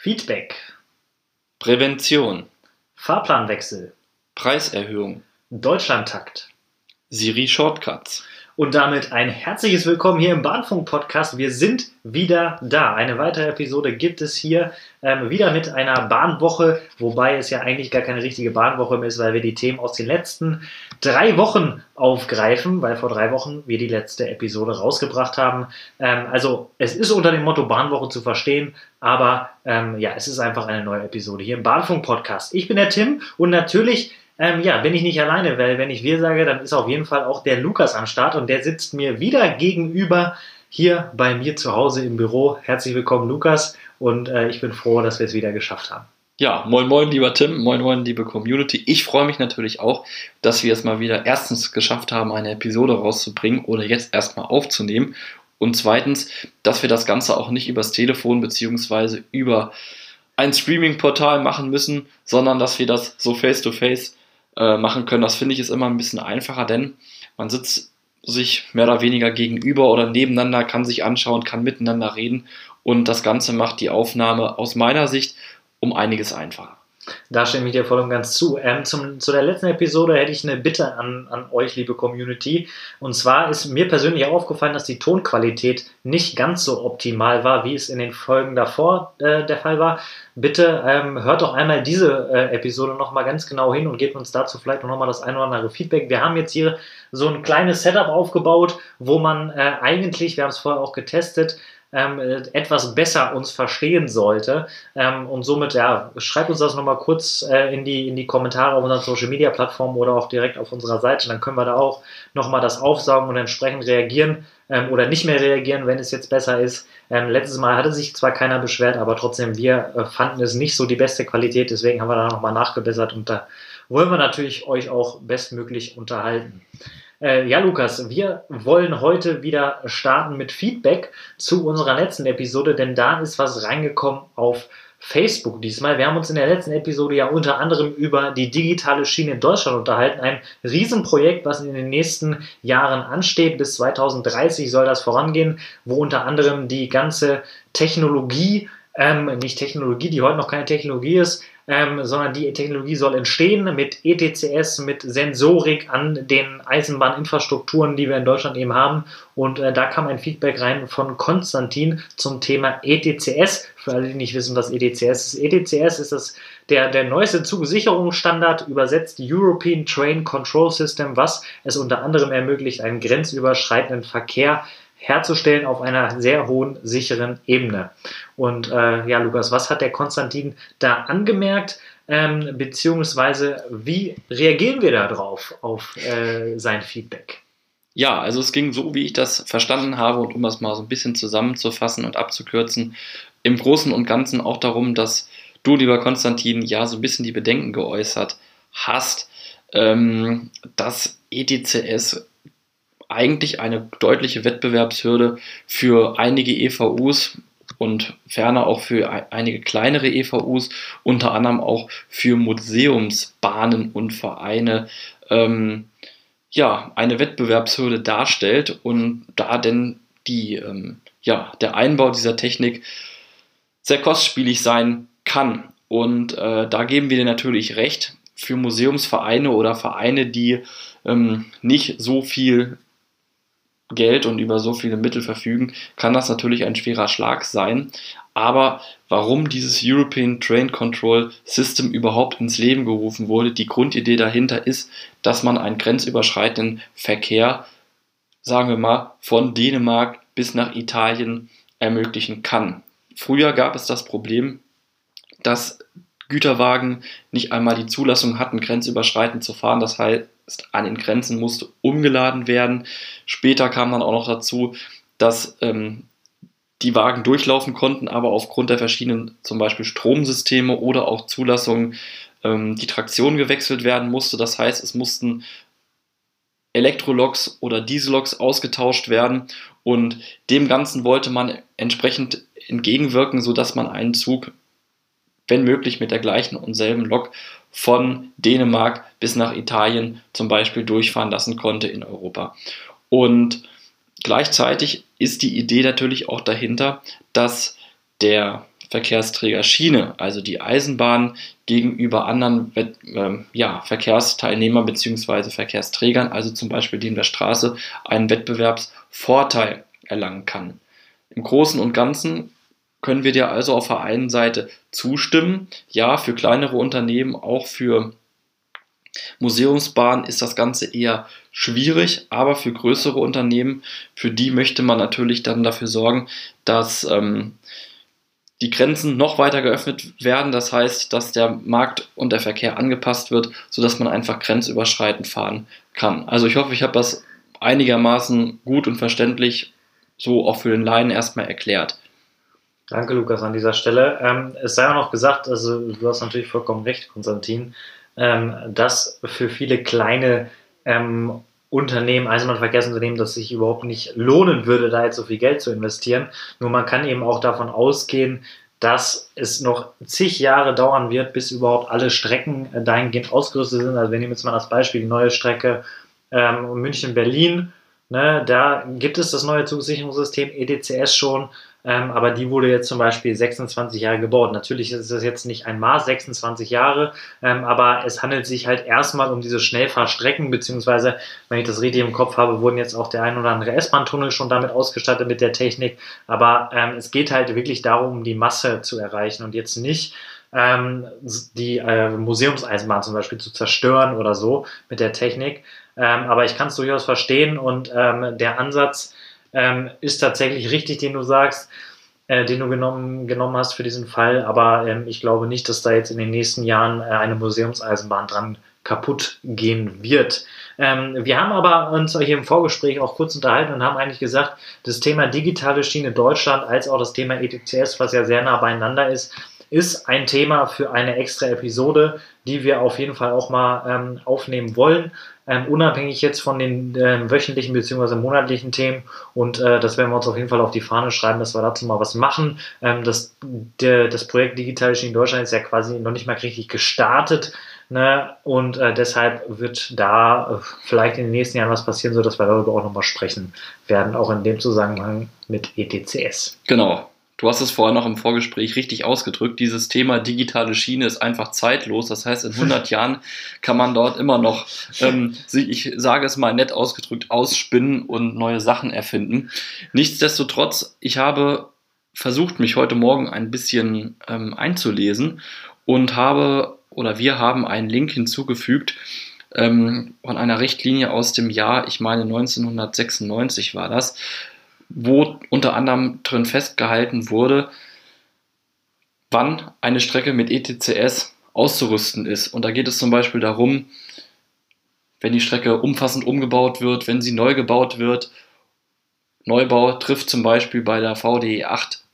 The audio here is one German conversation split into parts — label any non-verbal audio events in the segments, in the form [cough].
Feedback, Prävention, Fahrplanwechsel, Preiserhöhung, Deutschlandtakt. Siri Shortcuts. Und damit ein herzliches Willkommen hier im Bahnfunk-Podcast. Wir sind wieder da. Eine weitere Episode gibt es hier ähm, wieder mit einer Bahnwoche, wobei es ja eigentlich gar keine richtige Bahnwoche mehr ist, weil wir die Themen aus den letzten drei Wochen aufgreifen, weil vor drei Wochen wir die letzte Episode rausgebracht haben. Ähm, also es ist unter dem Motto Bahnwoche zu verstehen, aber ähm, ja, es ist einfach eine neue Episode hier im Bahnfunk-Podcast. Ich bin der Tim und natürlich ähm, ja, bin ich nicht alleine, weil wenn ich wir sage, dann ist auf jeden Fall auch der Lukas am Start und der sitzt mir wieder gegenüber hier bei mir zu Hause im Büro. Herzlich willkommen, Lukas, und äh, ich bin froh, dass wir es wieder geschafft haben. Ja, moin moin, lieber Tim, moin moin, liebe Community. Ich freue mich natürlich auch, dass wir es mal wieder erstens geschafft haben, eine Episode rauszubringen oder jetzt erstmal aufzunehmen. Und zweitens, dass wir das Ganze auch nicht übers Telefon beziehungsweise über ein Streaming-Portal machen müssen, sondern dass wir das so face-to-face äh, machen können. Das finde ich ist immer ein bisschen einfacher, denn man sitzt sich mehr oder weniger gegenüber oder nebeneinander, kann sich anschauen, kann miteinander reden und das Ganze macht die Aufnahme aus meiner Sicht um einiges einfacher. Da stimme ich dir voll und ganz zu. Ähm, zum, zu der letzten Episode hätte ich eine Bitte an, an euch, liebe Community. Und zwar ist mir persönlich aufgefallen, dass die Tonqualität nicht ganz so optimal war, wie es in den Folgen davor äh, der Fall war. Bitte ähm, hört doch einmal diese äh, Episode nochmal ganz genau hin und gebt uns dazu vielleicht noch mal das ein oder andere Feedback. Wir haben jetzt hier so ein kleines Setup aufgebaut, wo man äh, eigentlich, wir haben es vorher auch getestet, ähm, etwas besser uns verstehen sollte. Ähm, und somit, ja, schreibt uns das nochmal kurz äh, in, die, in die Kommentare auf unseren Social Media Plattformen oder auch direkt auf unserer Seite. Dann können wir da auch nochmal das aufsaugen und entsprechend reagieren ähm, oder nicht mehr reagieren, wenn es jetzt besser ist. Ähm, letztes Mal hatte sich zwar keiner beschwert, aber trotzdem, wir äh, fanden es nicht so die beste Qualität, deswegen haben wir da nochmal nachgebessert und da wollen wir natürlich euch auch bestmöglich unterhalten. Äh, ja, Lukas, wir wollen heute wieder starten mit Feedback zu unserer letzten Episode, denn da ist was reingekommen auf Facebook diesmal. Wir haben uns in der letzten Episode ja unter anderem über die digitale Schiene in Deutschland unterhalten. Ein Riesenprojekt, was in den nächsten Jahren ansteht. Bis 2030 soll das vorangehen, wo unter anderem die ganze Technologie, ähm, nicht Technologie, die heute noch keine Technologie ist, ähm, sondern die Technologie soll entstehen mit ETCS, mit Sensorik an den Eisenbahninfrastrukturen, die wir in Deutschland eben haben. Und äh, da kam ein Feedback rein von Konstantin zum Thema ETCS. Für alle, die nicht wissen, was ETCS ist. ETCS ist das, der, der neueste Zugsicherungsstandard, übersetzt European Train Control System, was es unter anderem ermöglicht, einen grenzüberschreitenden Verkehr herzustellen auf einer sehr hohen, sicheren Ebene. Und äh, ja, Lukas, was hat der Konstantin da angemerkt? Ähm, beziehungsweise wie reagieren wir darauf, auf äh, sein Feedback? Ja, also es ging so, wie ich das verstanden habe und um das mal so ein bisschen zusammenzufassen und abzukürzen, im Großen und Ganzen auch darum, dass du, lieber Konstantin, ja so ein bisschen die Bedenken geäußert hast, ähm, dass ETCS eigentlich eine deutliche Wettbewerbshürde für einige EVUs und ferner auch für einige kleinere EVUs, unter anderem auch für Museumsbahnen und Vereine, ähm, ja, eine Wettbewerbshürde darstellt und da denn die, ähm, ja, der Einbau dieser Technik sehr kostspielig sein kann. Und äh, da geben wir dir natürlich recht, für Museumsvereine oder Vereine, die ähm, nicht so viel Geld und über so viele Mittel verfügen, kann das natürlich ein schwerer Schlag sein. Aber warum dieses European Train Control System überhaupt ins Leben gerufen wurde, die Grundidee dahinter ist, dass man einen grenzüberschreitenden Verkehr, sagen wir mal, von Dänemark bis nach Italien ermöglichen kann. Früher gab es das Problem, dass Güterwagen nicht einmal die Zulassung hatten, grenzüberschreitend zu fahren. Das heißt, an den Grenzen musste umgeladen werden. Später kam dann auch noch dazu, dass ähm, die Wagen durchlaufen konnten, aber aufgrund der verschiedenen zum Beispiel Stromsysteme oder auch Zulassungen ähm, die Traktion gewechselt werden musste. Das heißt, es mussten Elektroloks oder Dieselloks ausgetauscht werden und dem Ganzen wollte man entsprechend entgegenwirken, sodass man einen Zug, wenn möglich, mit der gleichen und selben Lok von Dänemark bis nach Italien zum Beispiel durchfahren lassen konnte in Europa. Und gleichzeitig ist die Idee natürlich auch dahinter, dass der Verkehrsträger Schiene, also die Eisenbahn, gegenüber anderen äh, ja, Verkehrsteilnehmern bzw. Verkehrsträgern, also zum Beispiel dem der Straße, einen Wettbewerbsvorteil erlangen kann. Im Großen und Ganzen können wir dir also auf der einen Seite zustimmen. Ja, für kleinere Unternehmen, auch für Museumsbahnen ist das Ganze eher schwierig, aber für größere Unternehmen, für die möchte man natürlich dann dafür sorgen, dass ähm, die Grenzen noch weiter geöffnet werden. Das heißt, dass der Markt und der Verkehr angepasst wird, sodass man einfach grenzüberschreitend fahren kann. Also ich hoffe, ich habe das einigermaßen gut und verständlich so auch für den Laien erstmal erklärt. Danke, Lukas, an dieser Stelle. Ähm, es sei auch noch gesagt, also du hast natürlich vollkommen recht, Konstantin, ähm, dass für viele kleine ähm, Unternehmen, Eisenbahnverkehrsunternehmen, dass sich überhaupt nicht lohnen würde, da jetzt so viel Geld zu investieren. Nur man kann eben auch davon ausgehen, dass es noch zig Jahre dauern wird, bis überhaupt alle Strecken äh, dahingehend ausgerüstet sind. Also wir nehmen jetzt mal das Beispiel, die neue Strecke ähm, München-Berlin. Ne, da gibt es das neue Zugsicherungssystem EDCS schon. Ähm, aber die wurde jetzt zum Beispiel 26 Jahre gebaut. Natürlich ist es jetzt nicht ein Maß, 26 Jahre, ähm, aber es handelt sich halt erstmal um diese Schnellfahrstrecken, beziehungsweise, wenn ich das richtig im Kopf habe, wurden jetzt auch der ein oder andere S-Bahn-Tunnel schon damit ausgestattet mit der Technik. Aber ähm, es geht halt wirklich darum, die Masse zu erreichen und jetzt nicht ähm, die äh, Museumseisenbahn zum Beispiel zu zerstören oder so mit der Technik. Ähm, aber ich kann es durchaus verstehen und ähm, der Ansatz, ähm, ist tatsächlich richtig, den du sagst, äh, den du genommen, genommen hast für diesen Fall. Aber ähm, ich glaube nicht, dass da jetzt in den nächsten Jahren äh, eine Museumseisenbahn dran kaputt gehen wird. Ähm, wir haben aber uns hier im Vorgespräch auch kurz unterhalten und haben eigentlich gesagt, das Thema digitale Schiene Deutschland als auch das Thema ETCS, was ja sehr nah beieinander ist, ist ein Thema für eine extra Episode, die wir auf jeden Fall auch mal ähm, aufnehmen wollen ähm, unabhängig jetzt von den äh, wöchentlichen bzw. monatlichen Themen. Und äh, das werden wir uns auf jeden Fall auf die Fahne schreiben, dass wir dazu mal was machen. Ähm, das, der, das Projekt Digital in Deutschland ist ja quasi noch nicht mal richtig gestartet. Ne? Und äh, deshalb wird da äh, vielleicht in den nächsten Jahren was passieren, sodass wir darüber auch nochmal sprechen werden, auch in dem Zusammenhang mit ETCS. Genau. Du hast es vorher noch im Vorgespräch richtig ausgedrückt. Dieses Thema digitale Schiene ist einfach zeitlos. Das heißt, in 100 [laughs] Jahren kann man dort immer noch, ähm, ich sage es mal nett ausgedrückt, ausspinnen und neue Sachen erfinden. Nichtsdestotrotz, ich habe versucht, mich heute Morgen ein bisschen ähm, einzulesen und habe oder wir haben einen Link hinzugefügt ähm, von einer Richtlinie aus dem Jahr, ich meine 1996 war das wo unter anderem drin festgehalten wurde, wann eine Strecke mit ETCS auszurüsten ist. Und da geht es zum Beispiel darum, wenn die Strecke umfassend umgebaut wird, wenn sie neu gebaut wird. Neubau trifft zum Beispiel bei der VDE 8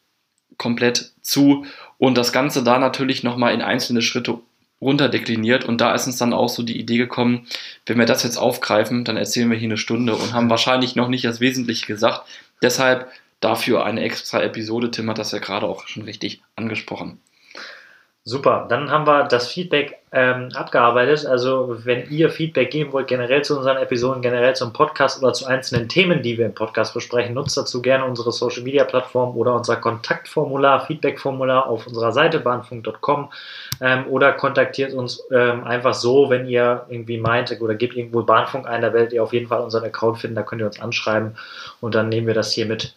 komplett zu und das Ganze da natürlich nochmal in einzelne Schritte runterdekliniert und da ist uns dann auch so die Idee gekommen, wenn wir das jetzt aufgreifen, dann erzählen wir hier eine Stunde und haben wahrscheinlich noch nicht das Wesentliche gesagt. Deshalb dafür eine extra Episode. Tim hat das ja gerade auch schon richtig angesprochen. Super, dann haben wir das Feedback ähm, abgearbeitet. Also wenn ihr Feedback geben wollt, generell zu unseren Episoden, generell zum Podcast oder zu einzelnen Themen, die wir im Podcast besprechen, nutzt dazu gerne unsere Social Media Plattform oder unser Kontaktformular, Feedbackformular auf unserer Seite bahnfunk.com ähm, oder kontaktiert uns ähm, einfach so, wenn ihr irgendwie meint oder gebt irgendwo Bahnfunk ein, da werdet ihr auf jeden Fall unseren Account finden, da könnt ihr uns anschreiben und dann nehmen wir das hier mit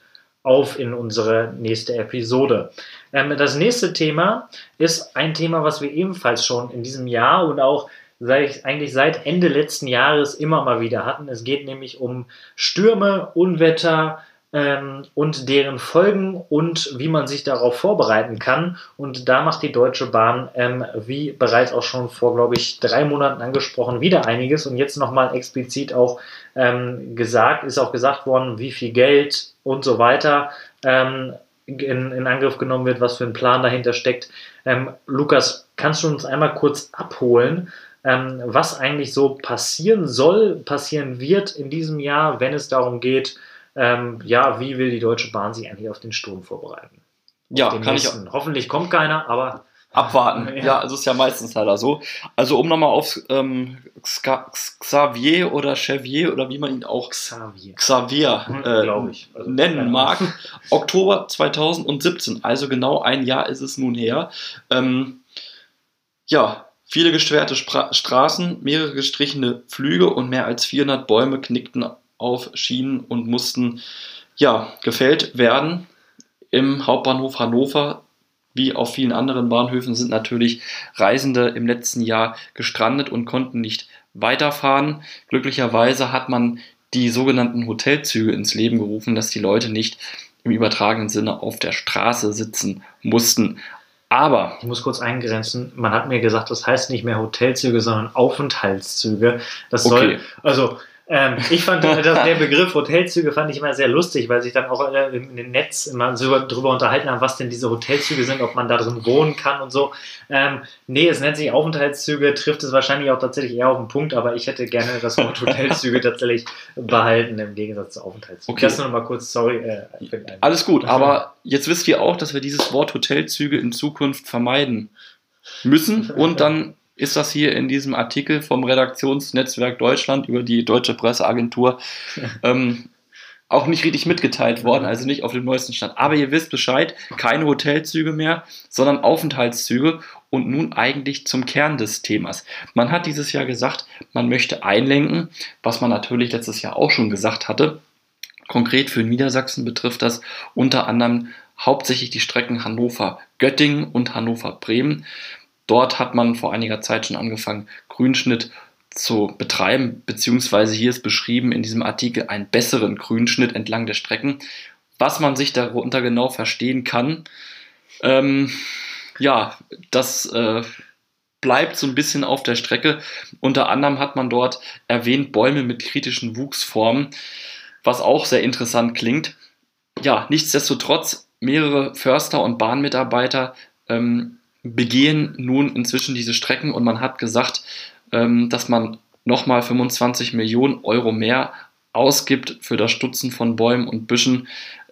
auf in unsere nächste Episode. Ähm, das nächste Thema ist ein Thema, was wir ebenfalls schon in diesem Jahr und auch seit, eigentlich seit Ende letzten Jahres immer mal wieder hatten. Es geht nämlich um Stürme, Unwetter, ähm, und deren Folgen und wie man sich darauf vorbereiten kann. Und da macht die Deutsche Bahn, ähm, wie bereits auch schon vor, glaube ich, drei Monaten angesprochen, wieder einiges. Und jetzt nochmal explizit auch ähm, gesagt, ist auch gesagt worden, wie viel Geld und so weiter ähm, in, in, Angriff genommen wird, was für ein Plan dahinter steckt. Ähm, Lukas, kannst du uns einmal kurz abholen? Ähm, was eigentlich so passieren soll, passieren wird in diesem Jahr, wenn es darum geht, ähm, ja, wie will die Deutsche Bahn sich eigentlich auf den Sturm vorbereiten? Ja, kann nächsten. ich. Hoffentlich kommt keiner, aber. Abwarten. Ja, ja also ist ja meistens leider so. Also um nochmal auf ähm, Xavier oder Xavier oder wie man ihn auch Xavier, Xavier äh, also, nennen mag. [laughs] Oktober 2017, also genau ein Jahr ist es nun her. Ähm, ja, viele gesperrte Spra Straßen, mehrere gestrichene Flüge und mehr als 400 Bäume knickten auf Schienen und mussten ja, gefällt werden. Im Hauptbahnhof Hannover wie auf vielen anderen Bahnhöfen sind natürlich Reisende im letzten Jahr gestrandet und konnten nicht weiterfahren. Glücklicherweise hat man die sogenannten Hotelzüge ins Leben gerufen, dass die Leute nicht im übertragenen Sinne auf der Straße sitzen mussten. Aber. Ich muss kurz eingrenzen. Man hat mir gesagt, das heißt nicht mehr Hotelzüge, sondern Aufenthaltszüge. Das okay. soll, also ähm, ich fand [laughs] dass der Begriff Hotelzüge fand ich immer sehr lustig, weil sich dann auch äh, im Netz immer so darüber unterhalten haben, was denn diese Hotelzüge sind, ob man da drin wohnen kann und so. Ähm, nee, es nennt sich Aufenthaltszüge, trifft es wahrscheinlich auch tatsächlich eher auf den Punkt, aber ich hätte gerne das Wort Hotelzüge [laughs] tatsächlich behalten im Gegensatz zu Aufenthaltszügen. Okay. Das nur mal kurz, sorry. Äh, Alles gut, aber jetzt wisst ihr auch, dass wir dieses Wort Hotelzüge in Zukunft vermeiden müssen [laughs] und dann ist das hier in diesem Artikel vom Redaktionsnetzwerk Deutschland über die Deutsche Presseagentur [laughs] ähm, auch nicht richtig mitgeteilt worden, also nicht auf dem neuesten Stand. Aber ihr wisst Bescheid, keine Hotelzüge mehr, sondern Aufenthaltszüge und nun eigentlich zum Kern des Themas. Man hat dieses Jahr gesagt, man möchte einlenken, was man natürlich letztes Jahr auch schon gesagt hatte. Konkret für Niedersachsen betrifft das unter anderem hauptsächlich die Strecken Hannover-Göttingen und Hannover-Bremen. Dort hat man vor einiger Zeit schon angefangen, Grünschnitt zu betreiben, beziehungsweise hier ist beschrieben in diesem Artikel einen besseren Grünschnitt entlang der Strecken. Was man sich darunter genau verstehen kann, ähm, ja, das äh, bleibt so ein bisschen auf der Strecke. Unter anderem hat man dort erwähnt Bäume mit kritischen Wuchsformen, was auch sehr interessant klingt. Ja, nichtsdestotrotz, mehrere Förster und Bahnmitarbeiter ähm, begehen nun inzwischen diese Strecken und man hat gesagt, ähm, dass man nochmal 25 Millionen Euro mehr ausgibt für das Stutzen von Bäumen und Büschen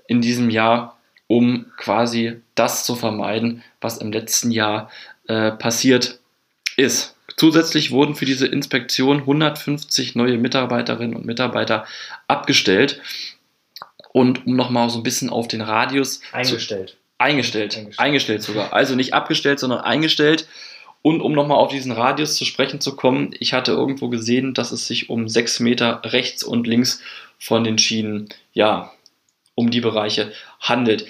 in diesem Jahr, um quasi das zu vermeiden, was im letzten Jahr äh, passiert ist. Zusätzlich wurden für diese Inspektion 150 neue Mitarbeiterinnen und Mitarbeiter abgestellt. Und um nochmal so ein bisschen auf den Radius eingestellt. Eingestellt. Eingestellt. Eingestellt sogar. Also nicht abgestellt, sondern eingestellt. Und um nochmal auf diesen Radius zu sprechen zu kommen, ich hatte irgendwo gesehen, dass es sich um sechs Meter rechts und links von den Schienen, ja, um die Bereiche handelt.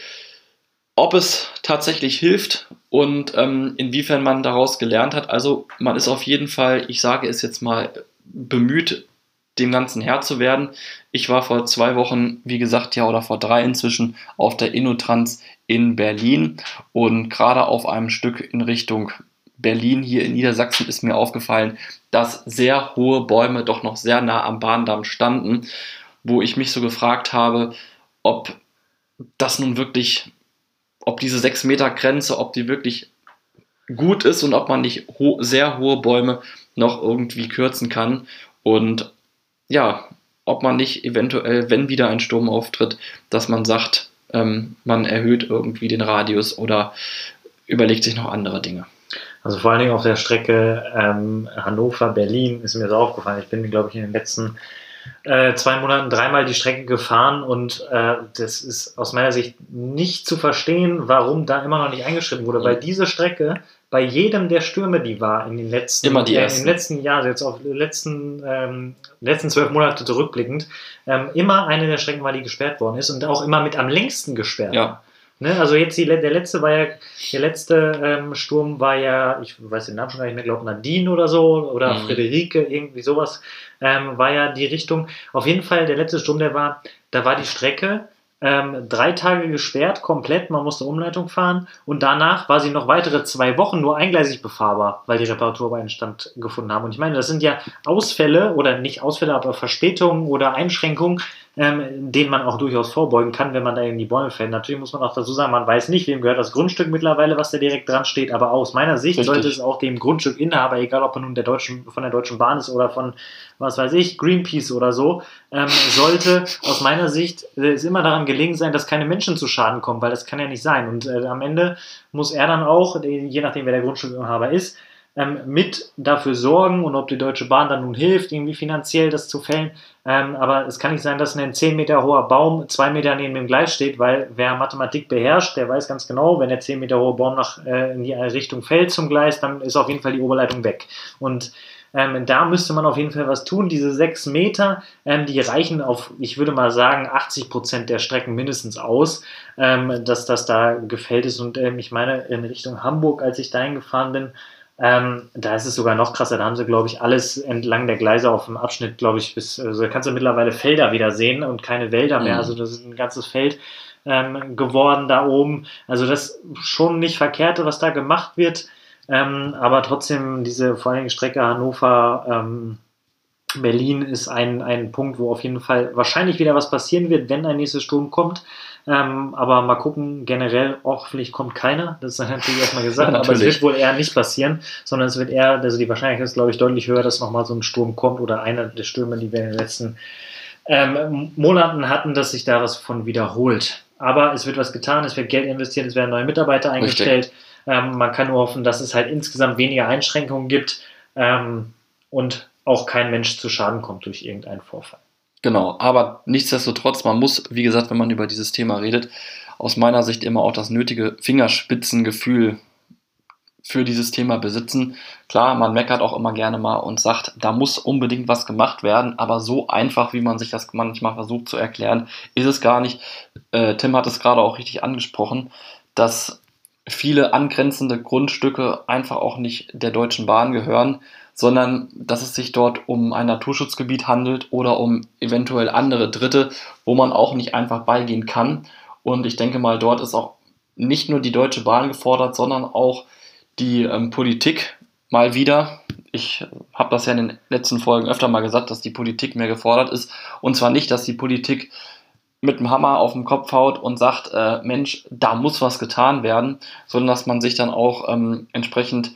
Ob es tatsächlich hilft und ähm, inwiefern man daraus gelernt hat, also man ist auf jeden Fall, ich sage es jetzt mal, bemüht, dem Ganzen Herr zu werden. Ich war vor zwei Wochen, wie gesagt, ja, oder vor drei inzwischen auf der Innotrans in Berlin und gerade auf einem Stück in Richtung Berlin hier in Niedersachsen ist mir aufgefallen, dass sehr hohe Bäume doch noch sehr nah am Bahndamm standen, wo ich mich so gefragt habe, ob das nun wirklich, ob diese 6 Meter Grenze, ob die wirklich gut ist und ob man nicht ho sehr hohe Bäume noch irgendwie kürzen kann. Und ja, ob man nicht eventuell, wenn wieder ein Sturm auftritt, dass man sagt, ähm, man erhöht irgendwie den Radius oder überlegt sich noch andere Dinge. Also vor allen Dingen auf der Strecke ähm, Hannover-Berlin ist mir so aufgefallen. Ich bin, glaube ich, in den letzten äh, zwei Monaten dreimal die Strecke gefahren und äh, das ist aus meiner Sicht nicht zu verstehen, warum da immer noch nicht eingeschritten wurde, weil diese Strecke bei jedem der Stürme, die war in den letzten, Immer die äh, im letzten Jahr, also jetzt auf die letzten, ähm, letzten zwölf Monate zurückblickend, ähm, immer eine der Strecken war, die gesperrt worden ist und auch immer mit am längsten gesperrt. Ja. Ne, also jetzt die, der letzte war ja, der letzte ähm, Sturm war ja, ich weiß den Namen schon gar nicht mehr, glaube Nadine oder so oder mhm. Friederike, irgendwie sowas, ähm, war ja die Richtung. Auf jeden Fall der letzte Sturm, der war, da war die Strecke ähm, drei Tage gesperrt, komplett, man musste Umleitung fahren und danach war sie noch weitere zwei Wochen nur eingleisig befahrbar, weil die Reparaturarbeiten stattgefunden haben. Und ich meine, das sind ja Ausfälle oder nicht Ausfälle, aber Verspätungen oder Einschränkungen, ähm, den man auch durchaus vorbeugen kann, wenn man da in die Bäume fällt. Natürlich muss man auch dazu sagen, man weiß nicht, wem gehört das Grundstück mittlerweile, was da direkt dran steht, aber aus meiner Sicht Richtig. sollte es auch dem Grundstückinhaber, egal ob er nun der deutschen, von der Deutschen Bahn ist oder von, was weiß ich, Greenpeace oder so, ähm, sollte aus meiner Sicht äh, es immer daran gelegen sein, dass keine Menschen zu Schaden kommen, weil das kann ja nicht sein. Und äh, am Ende muss er dann auch, je nachdem wer der Grundstückinhaber ist, ähm, mit dafür sorgen und ob die Deutsche Bahn dann nun hilft, irgendwie finanziell das zu fällen. Ähm, aber es kann nicht sein, dass ein 10 Meter hoher Baum zwei Meter neben dem Gleis steht, weil wer Mathematik beherrscht, der weiß ganz genau, wenn der 10 Meter hohe Baum nach, äh, in die Richtung fällt zum Gleis, dann ist auf jeden Fall die Oberleitung weg. Und ähm, da müsste man auf jeden Fall was tun. Diese sechs Meter, ähm, die reichen auf, ich würde mal sagen, 80 Prozent der Strecken mindestens aus, ähm, dass das da gefällt ist. Und ähm, ich meine, in Richtung Hamburg, als ich dahin gefahren bin, ähm, da ist es sogar noch krasser. Da haben sie, glaube ich, alles entlang der Gleise auf dem Abschnitt, glaube ich, bis, also da kannst du mittlerweile Felder wieder sehen und keine Wälder mehr. Mhm. Also das ist ein ganzes Feld ähm, geworden da oben. Also das schon nicht verkehrt, was da gemacht wird. Ähm, aber trotzdem diese vor allem Strecke Hannover, ähm, Berlin ist ein, ein Punkt, wo auf jeden Fall wahrscheinlich wieder was passieren wird, wenn ein nächster Sturm kommt. Ähm, aber mal gucken, generell, hoffentlich kommt keiner. Das ist natürlich erstmal [laughs] gesagt, ja, aber es wird wohl eher nicht passieren, sondern es wird eher, also die Wahrscheinlichkeit ist, glaube ich, deutlich höher, dass nochmal so ein Sturm kommt oder einer der Stürme, die wir in den letzten ähm, Monaten hatten, dass sich da was von wiederholt. Aber es wird was getan, es wird Geld investiert, es werden neue Mitarbeiter eingestellt. Ähm, man kann nur hoffen, dass es halt insgesamt weniger Einschränkungen gibt ähm, und auch kein Mensch zu Schaden kommt durch irgendeinen Vorfall. Genau, aber nichtsdestotrotz, man muss, wie gesagt, wenn man über dieses Thema redet, aus meiner Sicht immer auch das nötige Fingerspitzengefühl für dieses Thema besitzen. Klar, man meckert auch immer gerne mal und sagt, da muss unbedingt was gemacht werden, aber so einfach, wie man sich das manchmal versucht zu erklären, ist es gar nicht. Äh, Tim hat es gerade auch richtig angesprochen, dass viele angrenzende Grundstücke einfach auch nicht der Deutschen Bahn gehören sondern dass es sich dort um ein Naturschutzgebiet handelt oder um eventuell andere Dritte, wo man auch nicht einfach beigehen kann. Und ich denke mal, dort ist auch nicht nur die Deutsche Bahn gefordert, sondern auch die ähm, Politik mal wieder. Ich habe das ja in den letzten Folgen öfter mal gesagt, dass die Politik mehr gefordert ist. Und zwar nicht, dass die Politik mit dem Hammer auf den Kopf haut und sagt, äh, Mensch, da muss was getan werden, sondern dass man sich dann auch ähm, entsprechend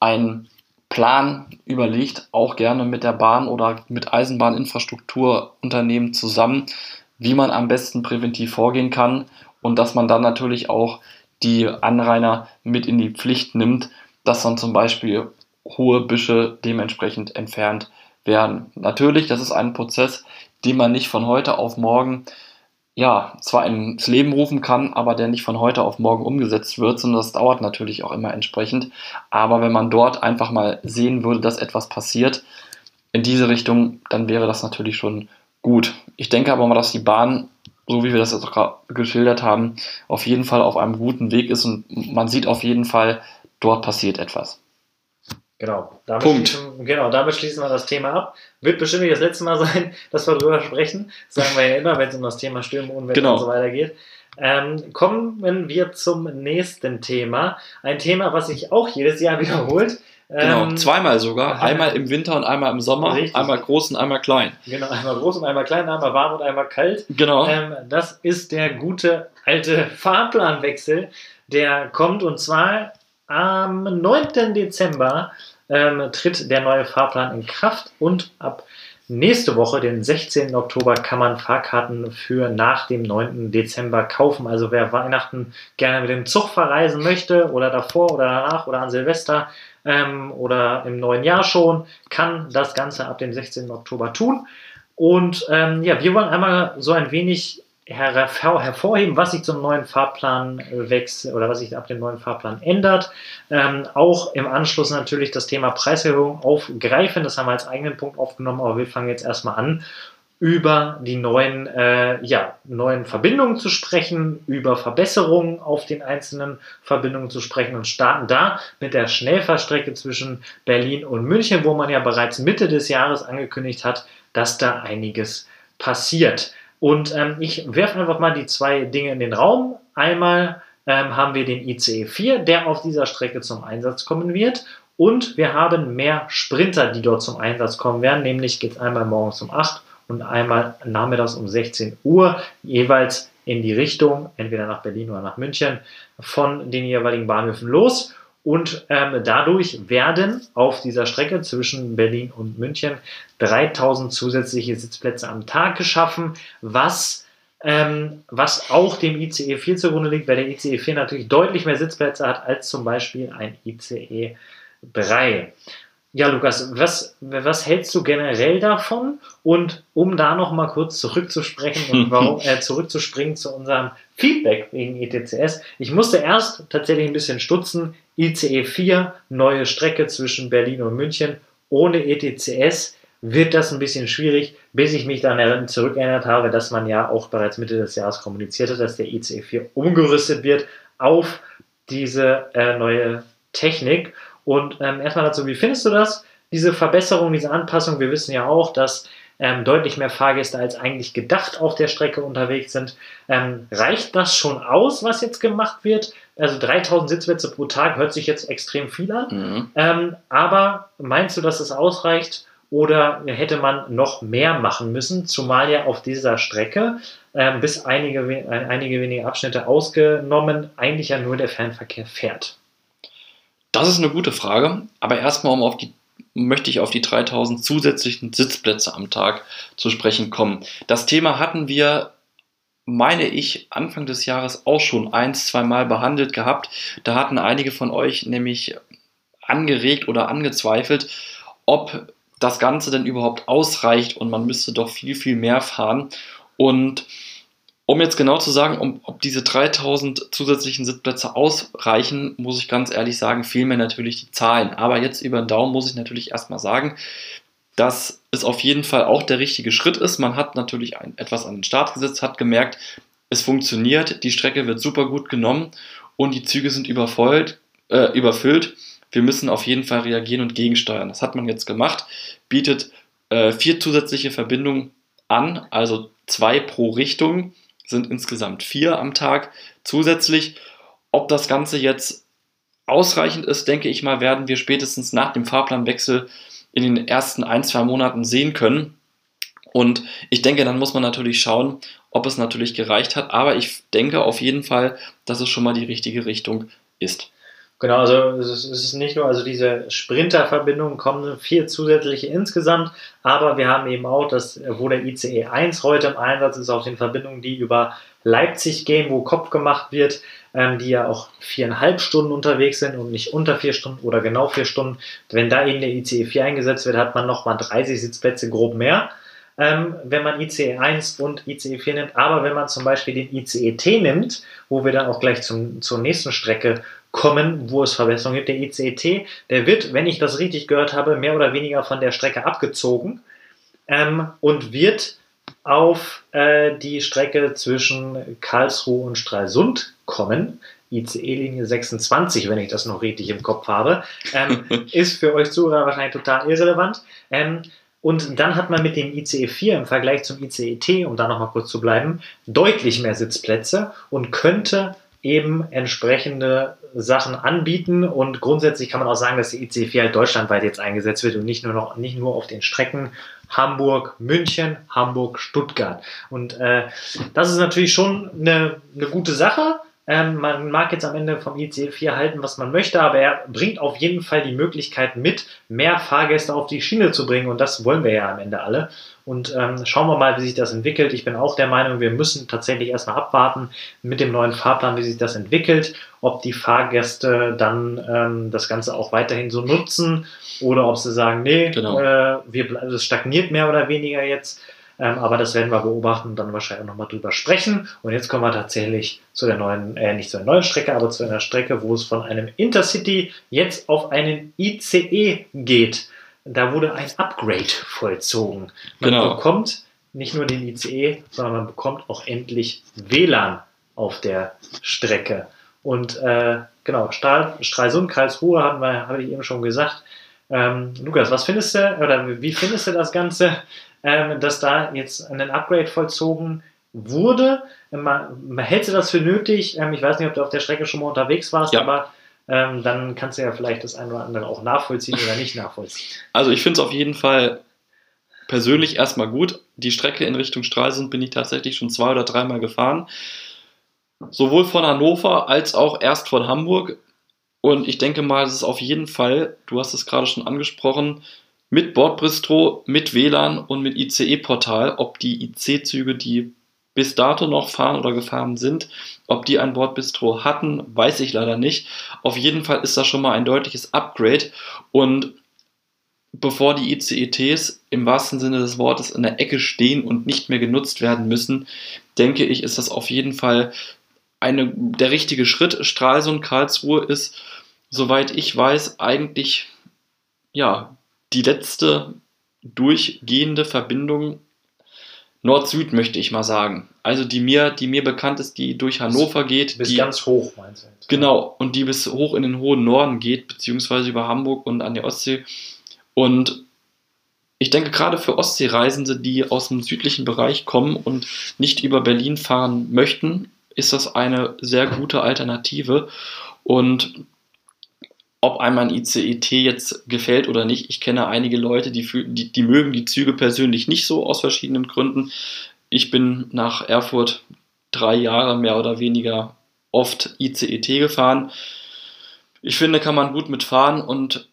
ein Plan überlegt, auch gerne mit der Bahn oder mit Eisenbahninfrastrukturunternehmen zusammen, wie man am besten präventiv vorgehen kann und dass man dann natürlich auch die Anrainer mit in die Pflicht nimmt, dass dann zum Beispiel hohe Büsche dementsprechend entfernt werden. Natürlich, das ist ein Prozess, den man nicht von heute auf morgen ja, zwar ins Leben rufen kann, aber der nicht von heute auf morgen umgesetzt wird, sondern das dauert natürlich auch immer entsprechend. Aber wenn man dort einfach mal sehen würde, dass etwas passiert in diese Richtung, dann wäre das natürlich schon gut. Ich denke aber mal, dass die Bahn, so wie wir das jetzt gerade geschildert haben, auf jeden Fall auf einem guten Weg ist und man sieht auf jeden Fall, dort passiert etwas. Genau. Damit Punkt. Schließen, genau, damit schließen wir das Thema ab. Wird bestimmt nicht das letzte Mal [laughs] sein, dass wir darüber sprechen. Das sagen wir ja immer, wenn es um das Thema Stürme, Unwetter genau. und so weiter geht. Ähm, kommen wir zum nächsten Thema. Ein Thema, was sich auch jedes Jahr [laughs] wiederholt. Genau, ähm, zweimal sogar. [laughs] Einmal im Winter und einmal im Sommer. Richtig. Einmal groß und einmal klein. Genau, einmal groß und einmal klein, einmal warm und einmal kalt. Genau. Ähm, das ist der gute alte Fahrplanwechsel, der kommt und zwar am 9. Dezember ähm, tritt der neue Fahrplan in Kraft und ab nächste Woche, den 16. Oktober, kann man Fahrkarten für nach dem 9. Dezember kaufen. Also wer Weihnachten gerne mit dem Zug verreisen möchte oder davor oder danach oder an Silvester ähm, oder im neuen Jahr schon, kann das Ganze ab dem 16. Oktober tun. Und ähm, ja, wir wollen einmal so ein wenig hervorheben, was sich zum neuen Fahrplan äh, wechselt oder was sich ab dem neuen Fahrplan ändert. Ähm, auch im Anschluss natürlich das Thema Preiserhöhung aufgreifen. Das haben wir als eigenen Punkt aufgenommen, aber wir fangen jetzt erstmal an, über die neuen, äh, ja, neuen Verbindungen zu sprechen, über Verbesserungen auf den einzelnen Verbindungen zu sprechen und starten da mit der Schnellfahrstrecke zwischen Berlin und München, wo man ja bereits Mitte des Jahres angekündigt hat, dass da einiges passiert. Und ähm, ich werfe einfach mal die zwei Dinge in den Raum. Einmal ähm, haben wir den ICE 4, der auf dieser Strecke zum Einsatz kommen wird. Und wir haben mehr Sprinter, die dort zum Einsatz kommen werden. Nämlich geht es einmal morgens um 8 und einmal nachmittags um 16 Uhr, jeweils in die Richtung, entweder nach Berlin oder nach München, von den jeweiligen Bahnhöfen los. Und ähm, dadurch werden auf dieser Strecke zwischen Berlin und München 3000 zusätzliche Sitzplätze am Tag geschaffen, was, ähm, was auch dem ICE 4 zugrunde liegt, weil der ICE 4 natürlich deutlich mehr Sitzplätze hat als zum Beispiel ein ICE 3. Ja, Lukas, was, was hältst du generell davon? Und um da noch mal kurz zurückzusprechen und warum, [laughs] äh, zurückzuspringen zu unserem Feedback wegen ETCS. Ich musste erst tatsächlich ein bisschen stutzen. ICE 4, neue Strecke zwischen Berlin und München. Ohne ETCS wird das ein bisschen schwierig, bis ich mich dann zurückerinnert habe, dass man ja auch bereits Mitte des Jahres kommuniziert hat, dass der ICE 4 umgerüstet wird auf diese äh, neue Technik. Und ähm, erstmal dazu, wie findest du das? Diese Verbesserung, diese Anpassung, wir wissen ja auch, dass ähm, deutlich mehr Fahrgäste als eigentlich gedacht auf der Strecke unterwegs sind. Ähm, reicht das schon aus, was jetzt gemacht wird? Also 3000 Sitzplätze pro Tag hört sich jetzt extrem viel an. Mhm. Ähm, aber meinst du, dass es ausreicht? Oder hätte man noch mehr machen müssen, zumal ja auf dieser Strecke, ähm, bis einige, einige wenige Abschnitte ausgenommen, eigentlich ja nur der Fernverkehr fährt? Das ist eine gute Frage, aber erstmal, um auf die, möchte ich auf die 3000 zusätzlichen Sitzplätze am Tag zu sprechen kommen. Das Thema hatten wir, meine ich, Anfang des Jahres auch schon ein, zwei Mal behandelt gehabt. Da hatten einige von euch nämlich angeregt oder angezweifelt, ob das Ganze denn überhaupt ausreicht und man müsste doch viel, viel mehr fahren. Und um jetzt genau zu sagen, um, ob diese 3000 zusätzlichen Sitzplätze ausreichen, muss ich ganz ehrlich sagen, fehlen mir natürlich die Zahlen. Aber jetzt über den Daumen muss ich natürlich erstmal sagen, dass es auf jeden Fall auch der richtige Schritt ist. Man hat natürlich ein, etwas an den Start gesetzt, hat gemerkt, es funktioniert, die Strecke wird super gut genommen und die Züge sind übervollt, äh, überfüllt. Wir müssen auf jeden Fall reagieren und gegensteuern. Das hat man jetzt gemacht, bietet äh, vier zusätzliche Verbindungen an, also zwei pro Richtung sind insgesamt vier am Tag zusätzlich. Ob das Ganze jetzt ausreichend ist, denke ich mal, werden wir spätestens nach dem Fahrplanwechsel in den ersten ein, zwei Monaten sehen können. Und ich denke, dann muss man natürlich schauen, ob es natürlich gereicht hat. Aber ich denke auf jeden Fall, dass es schon mal die richtige Richtung ist. Genau, also es ist nicht nur, also diese Sprinterverbindungen kommen vier zusätzliche insgesamt, aber wir haben eben auch das, wo der ICE 1 heute im Einsatz ist, auf den Verbindungen, die über Leipzig gehen, wo Kopf gemacht wird, ähm, die ja auch viereinhalb Stunden unterwegs sind und nicht unter vier Stunden oder genau vier Stunden. Wenn da eben der ICE 4 eingesetzt wird, hat man nochmal 30 Sitzplätze grob mehr. Ähm, wenn man ICE 1 und ICE 4 nimmt. Aber wenn man zum Beispiel den ICE T nimmt, wo wir dann auch gleich zum, zur nächsten Strecke kommen, wo es Verbesserungen gibt. Der ICET, der wird, wenn ich das richtig gehört habe, mehr oder weniger von der Strecke abgezogen ähm, und wird auf äh, die Strecke zwischen Karlsruhe und Stralsund kommen. ICE-Linie 26, wenn ich das noch richtig im Kopf habe, ähm, [laughs] ist für euch Zuhörer wahrscheinlich total irrelevant. Ähm, und dann hat man mit dem ICE 4 im Vergleich zum ICE T, um da nochmal kurz zu bleiben, deutlich mehr Sitzplätze und könnte eben entsprechende Sachen anbieten. Und grundsätzlich kann man auch sagen, dass die IC4 halt deutschlandweit jetzt eingesetzt wird und nicht nur noch nicht nur auf den Strecken Hamburg, München, Hamburg, Stuttgart. Und äh, das ist natürlich schon eine, eine gute Sache. Ähm, man mag jetzt am Ende vom IC4 halten, was man möchte, aber er bringt auf jeden Fall die Möglichkeit mit, mehr Fahrgäste auf die Schiene zu bringen. Und das wollen wir ja am Ende alle. Und ähm, schauen wir mal, wie sich das entwickelt. Ich bin auch der Meinung, wir müssen tatsächlich erstmal abwarten mit dem neuen Fahrplan, wie sich das entwickelt, ob die Fahrgäste dann ähm, das Ganze auch weiterhin so nutzen oder ob sie sagen, nee, genau. äh, wir, es stagniert mehr oder weniger jetzt. Ähm, aber das werden wir beobachten und dann wahrscheinlich nochmal drüber sprechen. Und jetzt kommen wir tatsächlich zu der neuen, äh, nicht zu der neuen Strecke, aber zu einer Strecke, wo es von einem Intercity jetzt auf einen ICE geht da wurde ein Upgrade vollzogen. Man genau. bekommt nicht nur den ICE, sondern man bekommt auch endlich WLAN auf der Strecke. Und äh, genau, Stahl, Stralsund, Karlsruhe haben wir, habe ich eben schon gesagt. Ähm, Lukas, was findest du oder wie findest du das Ganze, ähm, dass da jetzt ein Upgrade vollzogen wurde? Man, hältst du das für nötig? Ähm, ich weiß nicht, ob du auf der Strecke schon mal unterwegs warst, ja. aber ähm, dann kannst du ja vielleicht das eine oder andere auch nachvollziehen oder nicht nachvollziehen. Also ich finde es auf jeden Fall persönlich erstmal gut. die Strecke in Richtung Stralsund bin ich tatsächlich schon zwei oder dreimal gefahren. Sowohl von Hannover als auch erst von Hamburg. Und ich denke mal, es ist auf jeden Fall, du hast es gerade schon angesprochen, mit Bordbistro, mit WLAN und mit ICE-Portal, ob die IC-Züge, die bis dato noch fahren oder gefahren sind, ob die ein Bordbistro hatten, weiß ich leider nicht. Auf jeden Fall ist das schon mal ein deutliches Upgrade und bevor die ICETs im wahrsten Sinne des Wortes in der Ecke stehen und nicht mehr genutzt werden müssen, denke ich, ist das auf jeden Fall eine, der richtige Schritt. Stralsund Karlsruhe ist, soweit ich weiß, eigentlich ja, die letzte durchgehende Verbindung Nord-Süd, möchte ich mal sagen. Also die mir, die mir bekannt ist, die durch Hannover geht. Bis die, ganz hoch, meinst du? Jetzt. Genau, und die bis hoch in den hohen Norden geht, beziehungsweise über Hamburg und an die Ostsee. Und ich denke gerade für Ostseereisende, die aus dem südlichen Bereich kommen und nicht über Berlin fahren möchten, ist das eine sehr gute Alternative. Und ob einem ein ICET jetzt gefällt oder nicht, ich kenne einige Leute, die, die, die mögen die Züge persönlich nicht so aus verschiedenen Gründen. Ich bin nach Erfurt drei Jahre mehr oder weniger oft ICET gefahren. Ich finde, kann man gut mitfahren und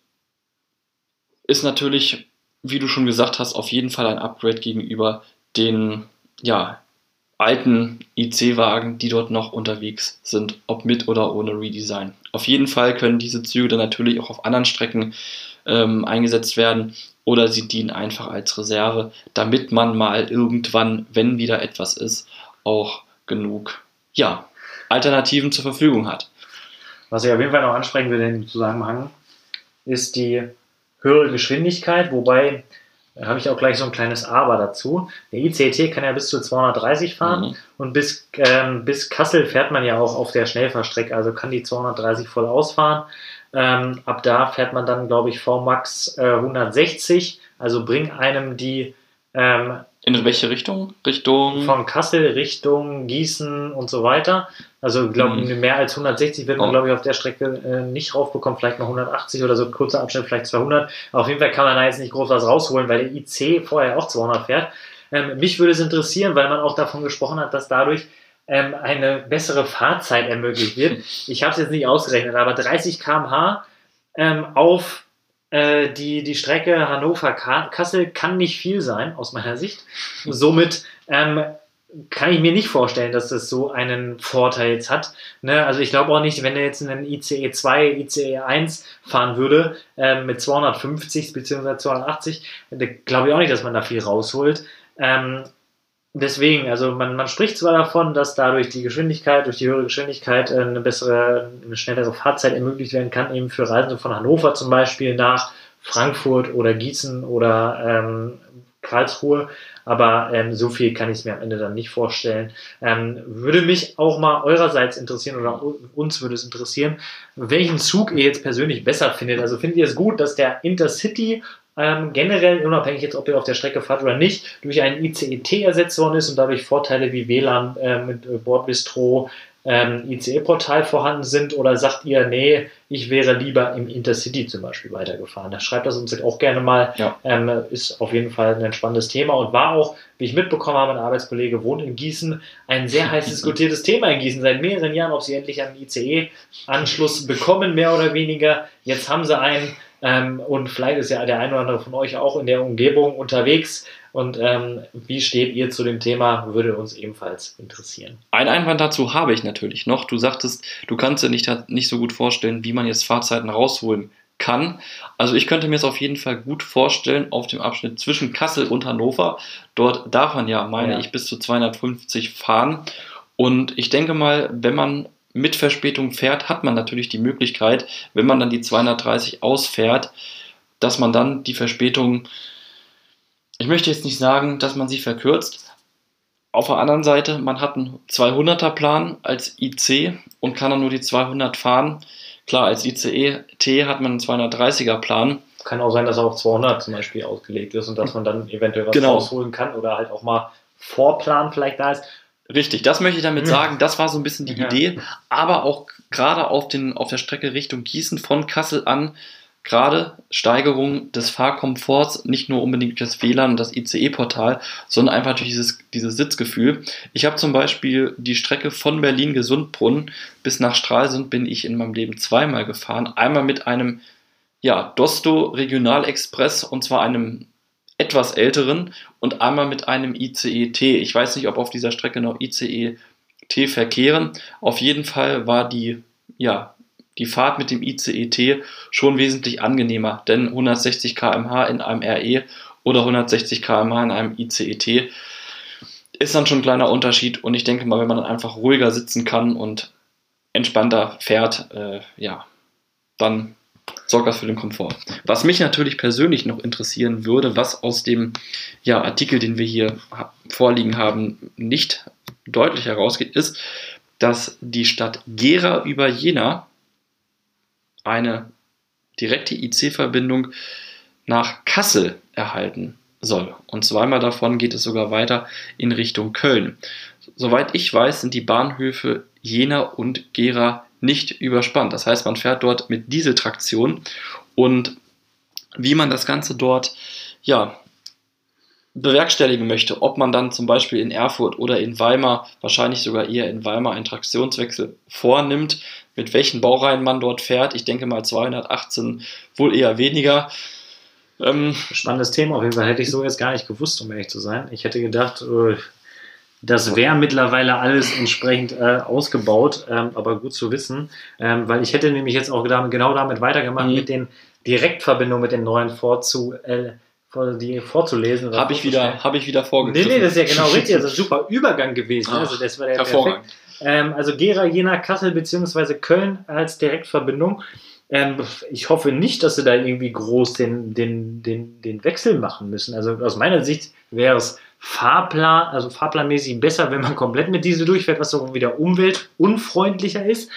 ist natürlich, wie du schon gesagt hast, auf jeden Fall ein Upgrade gegenüber den ja, alten IC-Wagen, die dort noch unterwegs sind, ob mit oder ohne Redesign. Auf jeden Fall können diese Züge dann natürlich auch auf anderen Strecken ähm, eingesetzt werden oder sie dienen einfach als Reserve, damit man mal irgendwann, wenn wieder etwas ist, auch genug ja, Alternativen zur Verfügung hat. Was ich auf jeden Fall noch ansprechen will in dem Zusammenhang, ist die höhere Geschwindigkeit, wobei habe ich auch gleich so ein kleines Aber dazu. Der ICT kann ja bis zu 230 fahren mhm. und bis, ähm, bis Kassel fährt man ja auch auf der Schnellfahrstrecke, also kann die 230 voll ausfahren. Ähm, ab da fährt man dann, glaube ich, VMAX äh, 160, also bringt einem die ähm, in welche Richtung? Richtung. Von Kassel Richtung Gießen und so weiter. Also, glaube, mhm. mehr als 160 wird man, oh. glaube ich, auf der Strecke äh, nicht raufbekommen. Vielleicht noch 180 oder so, kurzer Abschnitt, vielleicht 200. Aber auf jeden Fall kann man da jetzt nicht groß was rausholen, weil der IC vorher auch 200 fährt. Ähm, mich würde es interessieren, weil man auch davon gesprochen hat, dass dadurch ähm, eine bessere Fahrzeit ermöglicht wird. [laughs] Ich habe es jetzt nicht ausgerechnet, aber 30 km/h ähm, auf äh, die, die Strecke Hannover-Kassel kann nicht viel sein, aus meiner Sicht. [laughs] Somit ähm, kann ich mir nicht vorstellen, dass das so einen Vorteil jetzt hat. Ne? Also ich glaube auch nicht, wenn er jetzt einen ICE 2, ICE 1 fahren würde äh, mit 250 bzw. 280, glaube ich auch nicht, dass man da viel rausholt. Ähm, deswegen, also man, man spricht zwar davon, dass dadurch die Geschwindigkeit, durch die höhere Geschwindigkeit äh, eine bessere, eine schnellere Fahrzeit ermöglicht werden kann, eben für Reisende von Hannover zum Beispiel nach Frankfurt oder Gießen oder ähm, Karlsruhe. Aber ähm, so viel kann ich mir am Ende dann nicht vorstellen. Ähm, würde mich auch mal eurerseits interessieren oder uns würde es interessieren, welchen Zug ihr jetzt persönlich besser findet. Also findet ihr es gut, dass der Intercity ähm, generell, unabhängig jetzt, ob ihr auf der Strecke fahrt oder nicht, durch einen ICET ersetzt worden ist und dadurch Vorteile wie WLAN äh, mit äh, Bordbistro, ähm, ICE-Portal vorhanden sind oder sagt ihr, nee, ich wäre lieber im Intercity zum Beispiel weitergefahren. Da schreibt das uns auch gerne mal. Ja. Ähm, ist auf jeden Fall ein spannendes Thema und war auch, wie ich mitbekommen habe, mein Arbeitskollege wohnt in Gießen, ein sehr [laughs] heiß diskutiertes Thema in Gießen seit mehreren Jahren, ob sie endlich einen ICE-Anschluss bekommen, mehr oder weniger. Jetzt haben sie einen ähm, und vielleicht ist ja der eine oder andere von euch auch in der Umgebung unterwegs. Und ähm, wie steht ihr zu dem Thema? Würde uns ebenfalls interessieren. Ein Einwand dazu habe ich natürlich noch. Du sagtest, du kannst dir nicht, nicht so gut vorstellen, wie man jetzt Fahrzeiten rausholen kann. Also ich könnte mir es auf jeden Fall gut vorstellen auf dem Abschnitt zwischen Kassel und Hannover. Dort darf man ja, meine ja. ich, bis zu 250 fahren. Und ich denke mal, wenn man mit Verspätung fährt, hat man natürlich die Möglichkeit, wenn man dann die 230 ausfährt, dass man dann die Verspätung, ich möchte jetzt nicht sagen, dass man sie verkürzt. Auf der anderen Seite, man hat einen 200er Plan als IC und kann dann nur die 200 fahren. Klar, als ICE-T hat man einen 230er Plan. Kann auch sein, dass er auf 200 zum Beispiel ausgelegt ist und dass man dann eventuell was genau. rausholen kann oder halt auch mal Vorplan vielleicht da ist. Richtig, das möchte ich damit mhm. sagen. Das war so ein bisschen die ja. Idee. Aber auch gerade auf, auf der Strecke Richtung Gießen von Kassel an gerade Steigerung des Fahrkomforts, nicht nur unbedingt das WLAN und das ICE-Portal, sondern einfach durch dieses, dieses Sitzgefühl. Ich habe zum Beispiel die Strecke von Berlin-Gesundbrunnen bis nach Stralsund bin ich in meinem Leben zweimal gefahren. Einmal mit einem ja, Dosto Regionalexpress und zwar einem etwas älteren und einmal mit einem ICE-T. Ich weiß nicht, ob auf dieser Strecke noch ICE-T verkehren. Auf jeden Fall war die, ja, die Fahrt mit dem ICE-T schon wesentlich angenehmer, denn 160 km/h in einem RE oder 160 km/h in einem ICE-T ist dann schon ein kleiner Unterschied und ich denke mal, wenn man dann einfach ruhiger sitzen kann und entspannter fährt, äh, ja, dann sorgt das für den Komfort. Was mich natürlich persönlich noch interessieren würde, was aus dem ja, Artikel, den wir hier vorliegen haben, nicht deutlich herausgeht, ist, dass die Stadt Gera über Jena eine direkte IC-Verbindung nach Kassel erhalten soll. Und zweimal davon geht es sogar weiter in Richtung Köln. Soweit ich weiß, sind die Bahnhöfe Jena und Gera nicht überspannt. Das heißt, man fährt dort mit Dieseltraktion und wie man das Ganze dort ja, bewerkstelligen möchte, ob man dann zum Beispiel in Erfurt oder in Weimar, wahrscheinlich sogar eher in Weimar, einen Traktionswechsel vornimmt, mit welchen Baureihen man dort fährt. Ich denke mal 218 wohl eher weniger. Ähm, Spannendes Thema, auf jeden Fall hätte ich so jetzt gar nicht gewusst, um ehrlich zu sein. Ich hätte gedacht, äh, das wäre mittlerweile alles entsprechend äh, ausgebaut, ähm, aber gut zu wissen, ähm, weil ich hätte nämlich jetzt auch genau damit weitergemacht mhm. mit den Direktverbindungen mit den neuen vorzu, äh, die vorzulesen. Habe ich, wieder, hab ich wieder vorgegriffen. Nee, nee, das ist ja genau richtig. Das ist ein super [laughs] Übergang gewesen. Ach, also das war der hervorragend. Ähm, also Gera, Jena, Kassel bzw. Köln als Direktverbindung. Ähm, ich hoffe nicht, dass sie da irgendwie groß den, den, den, den Wechsel machen müssen. Also aus meiner Sicht wäre es Fahrplan, also fahrplanmäßig besser, wenn man komplett mit Diesel durchfährt, was so wieder umweltunfreundlicher ist.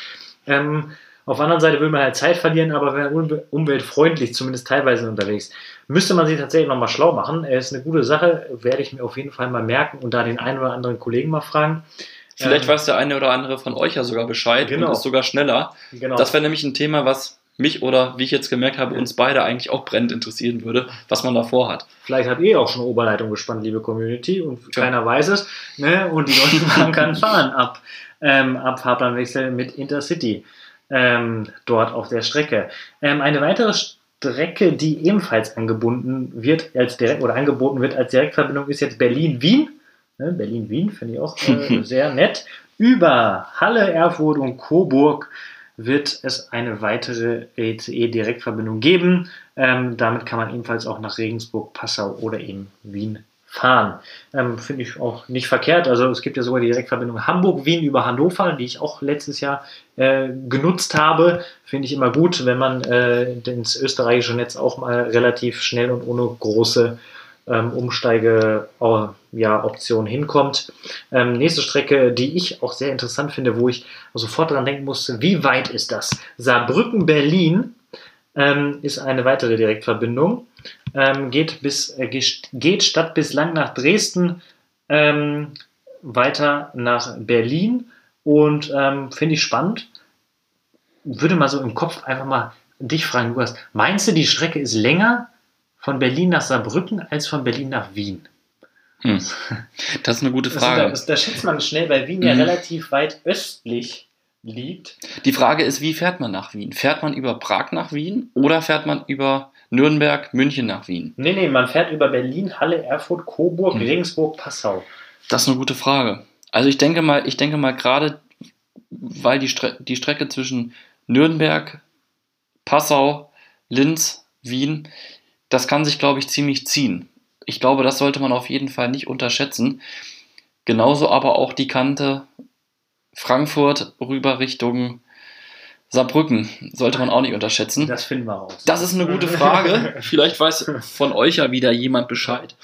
Ähm, auf der anderen Seite will man halt Zeit verlieren, aber wenn umweltfreundlich, zumindest teilweise unterwegs, müsste man sich tatsächlich nochmal schlau machen. Ist eine gute Sache, werde ich mir auf jeden Fall mal merken und da den einen oder anderen Kollegen mal fragen. Vielleicht ähm, weiß der eine oder andere von euch ja sogar Bescheid genau. und ist sogar schneller. Genau. Das wäre nämlich ein Thema, was mich oder wie ich jetzt gemerkt habe, uns beide eigentlich auch brennend interessieren würde, was man davor hat. Vielleicht habt ihr auch schon Oberleitung gespannt, liebe Community, und ja. keiner weiß es. Ne? Und die Deutsche [laughs] Bahn kann fahren ab, ähm, ab Fahrplanwechsel mit Intercity ähm, dort auf der Strecke. Ähm, eine weitere Strecke, die ebenfalls angebunden wird als direkt oder angeboten wird als Direktverbindung, ist jetzt Berlin-Wien. Ne? Berlin-Wien finde ich auch äh, [laughs] sehr nett. Über Halle, Erfurt und Coburg wird es eine weitere ECE-Direktverbindung geben. Ähm, damit kann man ebenfalls auch nach Regensburg, Passau oder eben Wien fahren. Ähm, Finde ich auch nicht verkehrt. Also es gibt ja sogar die Direktverbindung Hamburg-Wien über Hannover, die ich auch letztes Jahr äh, genutzt habe. Finde ich immer gut, wenn man äh, ins österreichische Netz auch mal relativ schnell und ohne große ähm, Umsteige äh, ja, hinkommt. Ähm, nächste Strecke, die ich auch sehr interessant finde, wo ich sofort dran denken musste, wie weit ist das? Saarbrücken-Berlin ähm, ist eine weitere Direktverbindung. Ähm, geht, bis, äh, geht statt bislang nach Dresden ähm, weiter nach Berlin und ähm, finde ich spannend. Würde mal so im Kopf einfach mal dich fragen, Lukas, meinst du, die Strecke ist länger von Berlin nach Saarbrücken als von Berlin nach Wien? Hm. Das ist eine gute Frage. Also da, schätzt man schnell, weil Wien mhm. ja relativ weit östlich liegt. Die Frage ist, wie fährt man nach Wien? Fährt man über Prag nach Wien oder fährt man über Nürnberg, München nach Wien? Nee, nee, man fährt über Berlin, Halle, Erfurt, Coburg, hm. Regensburg, Passau. Das ist eine gute Frage. Also ich denke mal, ich denke mal gerade, weil die, Stre die Strecke zwischen Nürnberg, Passau, Linz, Wien, das kann sich, glaube ich, ziemlich ziehen. Ich glaube, das sollte man auf jeden Fall nicht unterschätzen. Genauso aber auch die Kante Frankfurt rüber Richtung Saarbrücken sollte man auch nicht unterschätzen. Das finden wir raus. Das ist eine gute Frage. [laughs] Vielleicht weiß von euch ja wieder jemand Bescheid.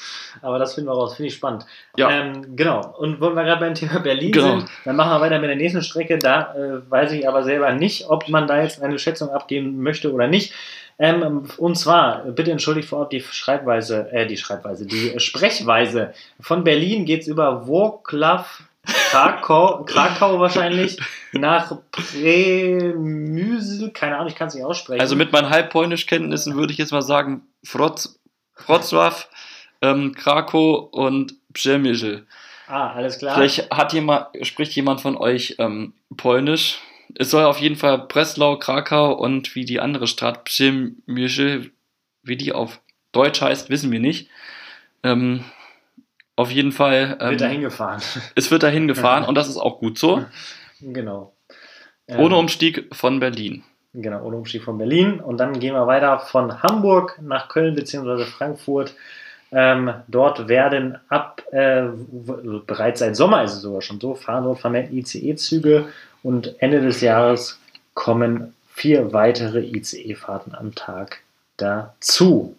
Aber das finden wir raus. Finde ich spannend. Ja. Ähm, genau. Und wo wir gerade beim Thema Berlin genau. sind, dann machen wir weiter mit der nächsten Strecke. Da äh, weiß ich aber selber nicht, ob man da jetzt eine Schätzung abgeben möchte oder nicht. Ähm, und zwar, bitte entschuldigt vor Ort die Schreibweise, äh, die Schreibweise, die Sprechweise. Von Berlin geht es über Wroclaw Krakau, Krakau wahrscheinlich, nach Premysl, keine Ahnung, ich kann es nicht aussprechen. Also mit meinen Halbpolnisch-Kenntnissen würde ich jetzt mal sagen, Wrocław, Wrocław ähm, Krakow und Przemysl. Ah, alles klar. Vielleicht hat jemand, spricht jemand von euch ähm, Polnisch. Es soll auf jeden Fall Breslau, Krakau und wie die andere Stadt Przemysl, wie die auf Deutsch heißt, wissen wir nicht. Ähm, auf jeden Fall. Ähm, wird dahin gefahren. Es wird dahin gefahren und das ist auch gut so. [laughs] Genau. Ohne Umstieg von Berlin. Genau, ohne Umstieg von Berlin. Und dann gehen wir weiter von Hamburg nach Köln bzw. Frankfurt. Ähm, dort werden ab, äh, bereits seit Sommer ist es sogar schon so, fahren dort vermehrt ICE-Züge und Ende des Jahres kommen vier weitere ICE-Fahrten am Tag dazu.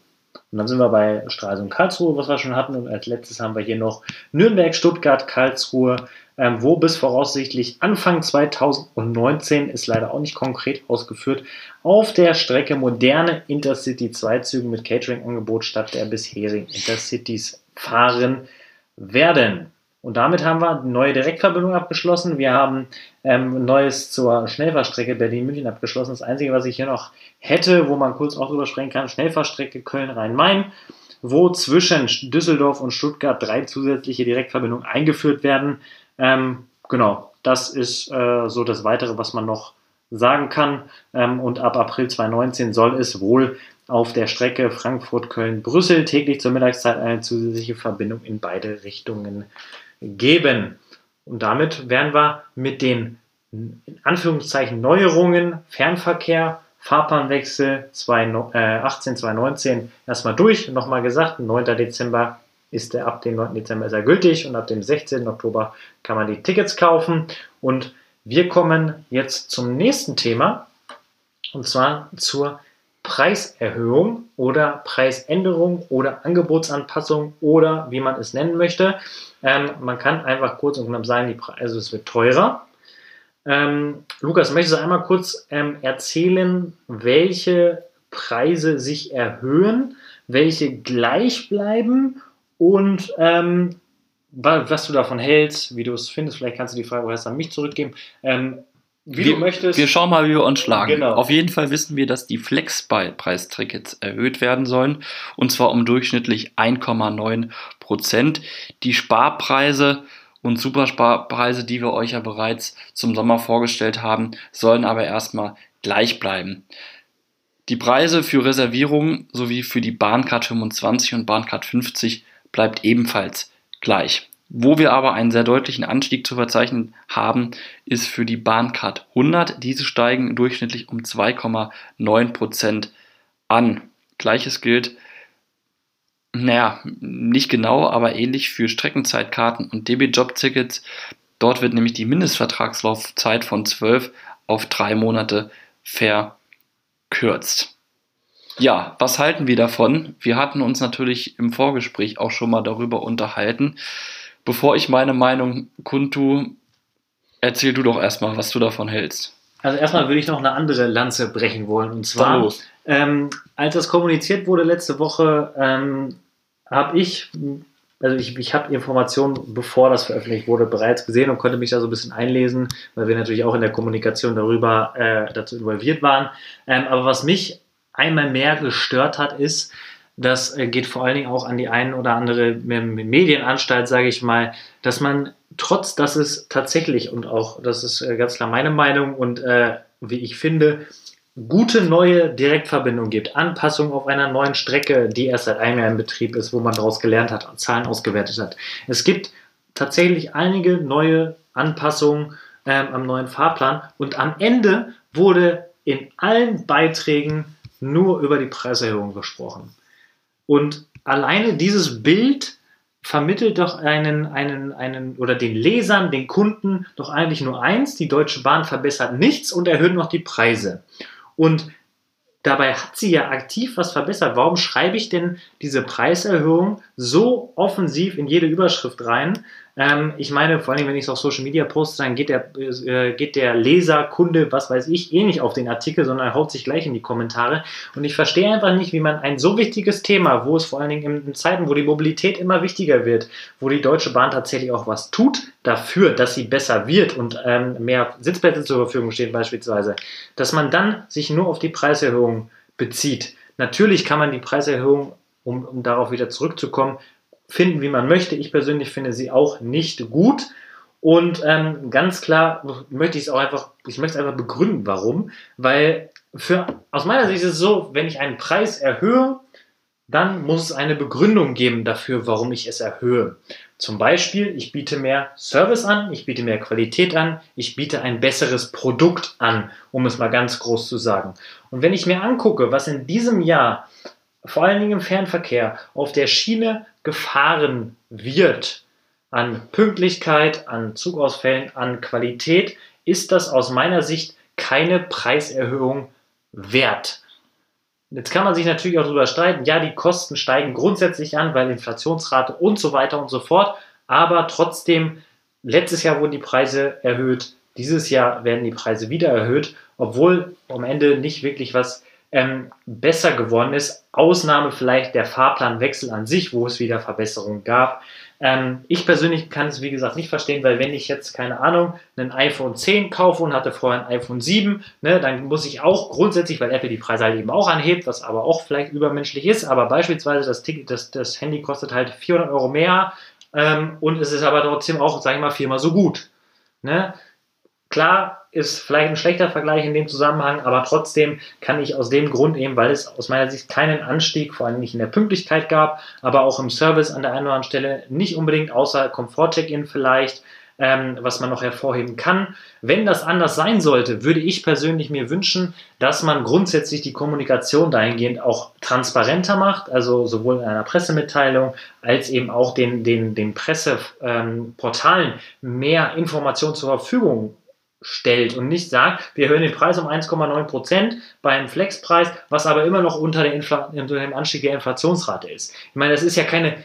Und dann sind wir bei Stralsund Karlsruhe, was wir schon hatten. Und als letztes haben wir hier noch Nürnberg, Stuttgart, Karlsruhe, ähm, wo bis voraussichtlich Anfang 2019 ist leider auch nicht konkret ausgeführt, auf der Strecke moderne Intercity-2-Züge mit Catering-Angebot statt der bisherigen Intercities fahren werden. Und damit haben wir eine neue Direktverbindung abgeschlossen. Wir haben ähm, Neues zur Schnellfahrstrecke Berlin-München abgeschlossen. Das Einzige, was ich hier noch hätte, wo man kurz auch drüber sprechen kann, Schnellfahrstrecke Köln-Rhein-Main, wo zwischen Düsseldorf und Stuttgart drei zusätzliche Direktverbindungen eingeführt werden. Ähm, genau, das ist äh, so das Weitere, was man noch sagen kann. Ähm, und ab April 2019 soll es wohl auf der Strecke Frankfurt-Köln-Brüssel täglich zur Mittagszeit eine zusätzliche Verbindung in beide Richtungen geben. Und damit wären wir mit den in Anführungszeichen Neuerungen Fernverkehr, Fahrplanwechsel 2018, 2019 erstmal durch. Nochmal gesagt, 9. Dezember ist der, ab dem 9. Dezember ist er gültig und ab dem 16. Oktober kann man die Tickets kaufen. Und wir kommen jetzt zum nächsten Thema und zwar zur Preiserhöhung oder Preisänderung oder Angebotsanpassung oder wie man es nennen möchte. Ähm, man kann einfach kurz und knapp sagen, die Preise, also es wird teurer. Ähm, Lukas, möchtest du einmal kurz ähm, erzählen, welche Preise sich erhöhen, welche gleich bleiben und ähm, was du davon hältst, wie du es findest. Vielleicht kannst du die Frage erst an mich zurückgeben. Wie wir, du möchtest. Wir schauen mal, wie wir uns schlagen. Genau. Auf jeden Fall wissen wir, dass die Flex-Preistickets erhöht werden sollen und zwar um durchschnittlich 1,9 Prozent. Die Sparpreise und Supersparpreise, die wir euch ja bereits zum Sommer vorgestellt haben, sollen aber erstmal gleich bleiben. Die Preise für Reservierungen sowie für die Bahncard 25 und Bahncard 50 bleibt ebenfalls gleich. Wo wir aber einen sehr deutlichen Anstieg zu verzeichnen haben, ist für die Bahncard 100. Diese steigen durchschnittlich um 2,9% an. Gleiches gilt, naja, nicht genau, aber ähnlich für Streckenzeitkarten und DB-Job-Tickets. Dort wird nämlich die Mindestvertragslaufzeit von 12 auf 3 Monate verkürzt. Ja, was halten wir davon? Wir hatten uns natürlich im Vorgespräch auch schon mal darüber unterhalten. Bevor ich meine Meinung kundtue, erzähl du doch erstmal, was du davon hältst. Also erstmal würde ich noch eine andere Lanze brechen wollen. Und zwar, ähm, als das kommuniziert wurde letzte Woche, ähm, habe ich, also ich, ich habe Informationen, bevor das veröffentlicht wurde, bereits gesehen und konnte mich da so ein bisschen einlesen, weil wir natürlich auch in der Kommunikation darüber äh, dazu involviert waren. Ähm, aber was mich einmal mehr gestört hat, ist, das äh, geht vor allen Dingen auch an die ein oder andere Medienanstalt, sage ich mal, dass man trotz, dass es tatsächlich und auch, das ist äh, ganz klar meine Meinung und äh, wie ich finde, gute neue Direktverbindung gibt, Anpassungen auf einer neuen Strecke, die erst seit einem Jahr in Betrieb ist, wo man daraus gelernt hat Zahlen ausgewertet hat. Es gibt tatsächlich einige neue Anpassungen ähm, am neuen Fahrplan und am Ende wurde in allen Beiträgen nur über die Preiserhöhung gesprochen. Und alleine dieses Bild vermittelt doch einen, einen, einen oder den Lesern, den Kunden doch eigentlich nur eins, die Deutsche Bahn verbessert nichts und erhöht noch die Preise. Und dabei hat sie ja aktiv was verbessert. Warum schreibe ich denn diese Preiserhöhung so offensiv in jede Überschrift rein? Ähm, ich meine, vor allem, wenn ich es auf Social Media poste, dann geht der, äh, geht der Leser, Kunde, was weiß ich, eh nicht auf den Artikel, sondern haut sich gleich in die Kommentare. Und ich verstehe einfach nicht, wie man ein so wichtiges Thema, wo es vor allen Dingen in, in Zeiten, wo die Mobilität immer wichtiger wird, wo die Deutsche Bahn tatsächlich auch was tut dafür, dass sie besser wird und ähm, mehr Sitzplätze zur Verfügung stehen beispielsweise, dass man dann sich nur auf die Preiserhöhung bezieht. Natürlich kann man die Preiserhöhung, um, um darauf wieder zurückzukommen, finden, wie man möchte. Ich persönlich finde sie auch nicht gut. Und ähm, ganz klar möchte ich es auch einfach, ich möchte es einfach begründen, warum. Weil für, aus meiner Sicht ist es so, wenn ich einen Preis erhöhe, dann muss es eine Begründung geben dafür, warum ich es erhöhe. Zum Beispiel, ich biete mehr Service an, ich biete mehr Qualität an, ich biete ein besseres Produkt an, um es mal ganz groß zu sagen. Und wenn ich mir angucke, was in diesem Jahr vor allen Dingen im Fernverkehr auf der Schiene gefahren wird, an Pünktlichkeit, an Zugausfällen, an Qualität, ist das aus meiner Sicht keine Preiserhöhung wert. Jetzt kann man sich natürlich auch darüber streiten, ja, die Kosten steigen grundsätzlich an, weil Inflationsrate und so weiter und so fort, aber trotzdem, letztes Jahr wurden die Preise erhöht, dieses Jahr werden die Preise wieder erhöht, obwohl am Ende nicht wirklich was ähm, besser geworden ist. Ausnahme vielleicht der Fahrplanwechsel an sich, wo es wieder Verbesserungen gab. Ähm, ich persönlich kann es wie gesagt nicht verstehen, weil wenn ich jetzt, keine Ahnung, ein iPhone 10 kaufe und hatte vorher ein iPhone 7, ne, dann muss ich auch grundsätzlich, weil Apple die Preise halt eben auch anhebt, was aber auch vielleicht übermenschlich ist, aber beispielsweise das, Ticket, das, das Handy kostet halt 400 Euro mehr ähm, und es ist aber trotzdem auch, sage ich mal, viermal so gut. Ne? Klar ist vielleicht ein schlechter Vergleich in dem Zusammenhang, aber trotzdem kann ich aus dem Grund eben, weil es aus meiner Sicht keinen Anstieg, vor allem nicht in der Pünktlichkeit gab, aber auch im Service an der einen oder anderen Stelle nicht unbedingt außer Komfort-Check-In vielleicht, ähm, was man noch hervorheben kann. Wenn das anders sein sollte, würde ich persönlich mir wünschen, dass man grundsätzlich die Kommunikation dahingehend auch transparenter macht, also sowohl in einer Pressemitteilung als eben auch den, den, den Presseportalen ähm, mehr Informationen zur Verfügung stellt und nicht sagt, wir erhöhen den Preis um 1,9 Prozent beim Flexpreis, was aber immer noch unter, unter dem Anstieg der Inflationsrate ist. Ich meine, das ist ja keine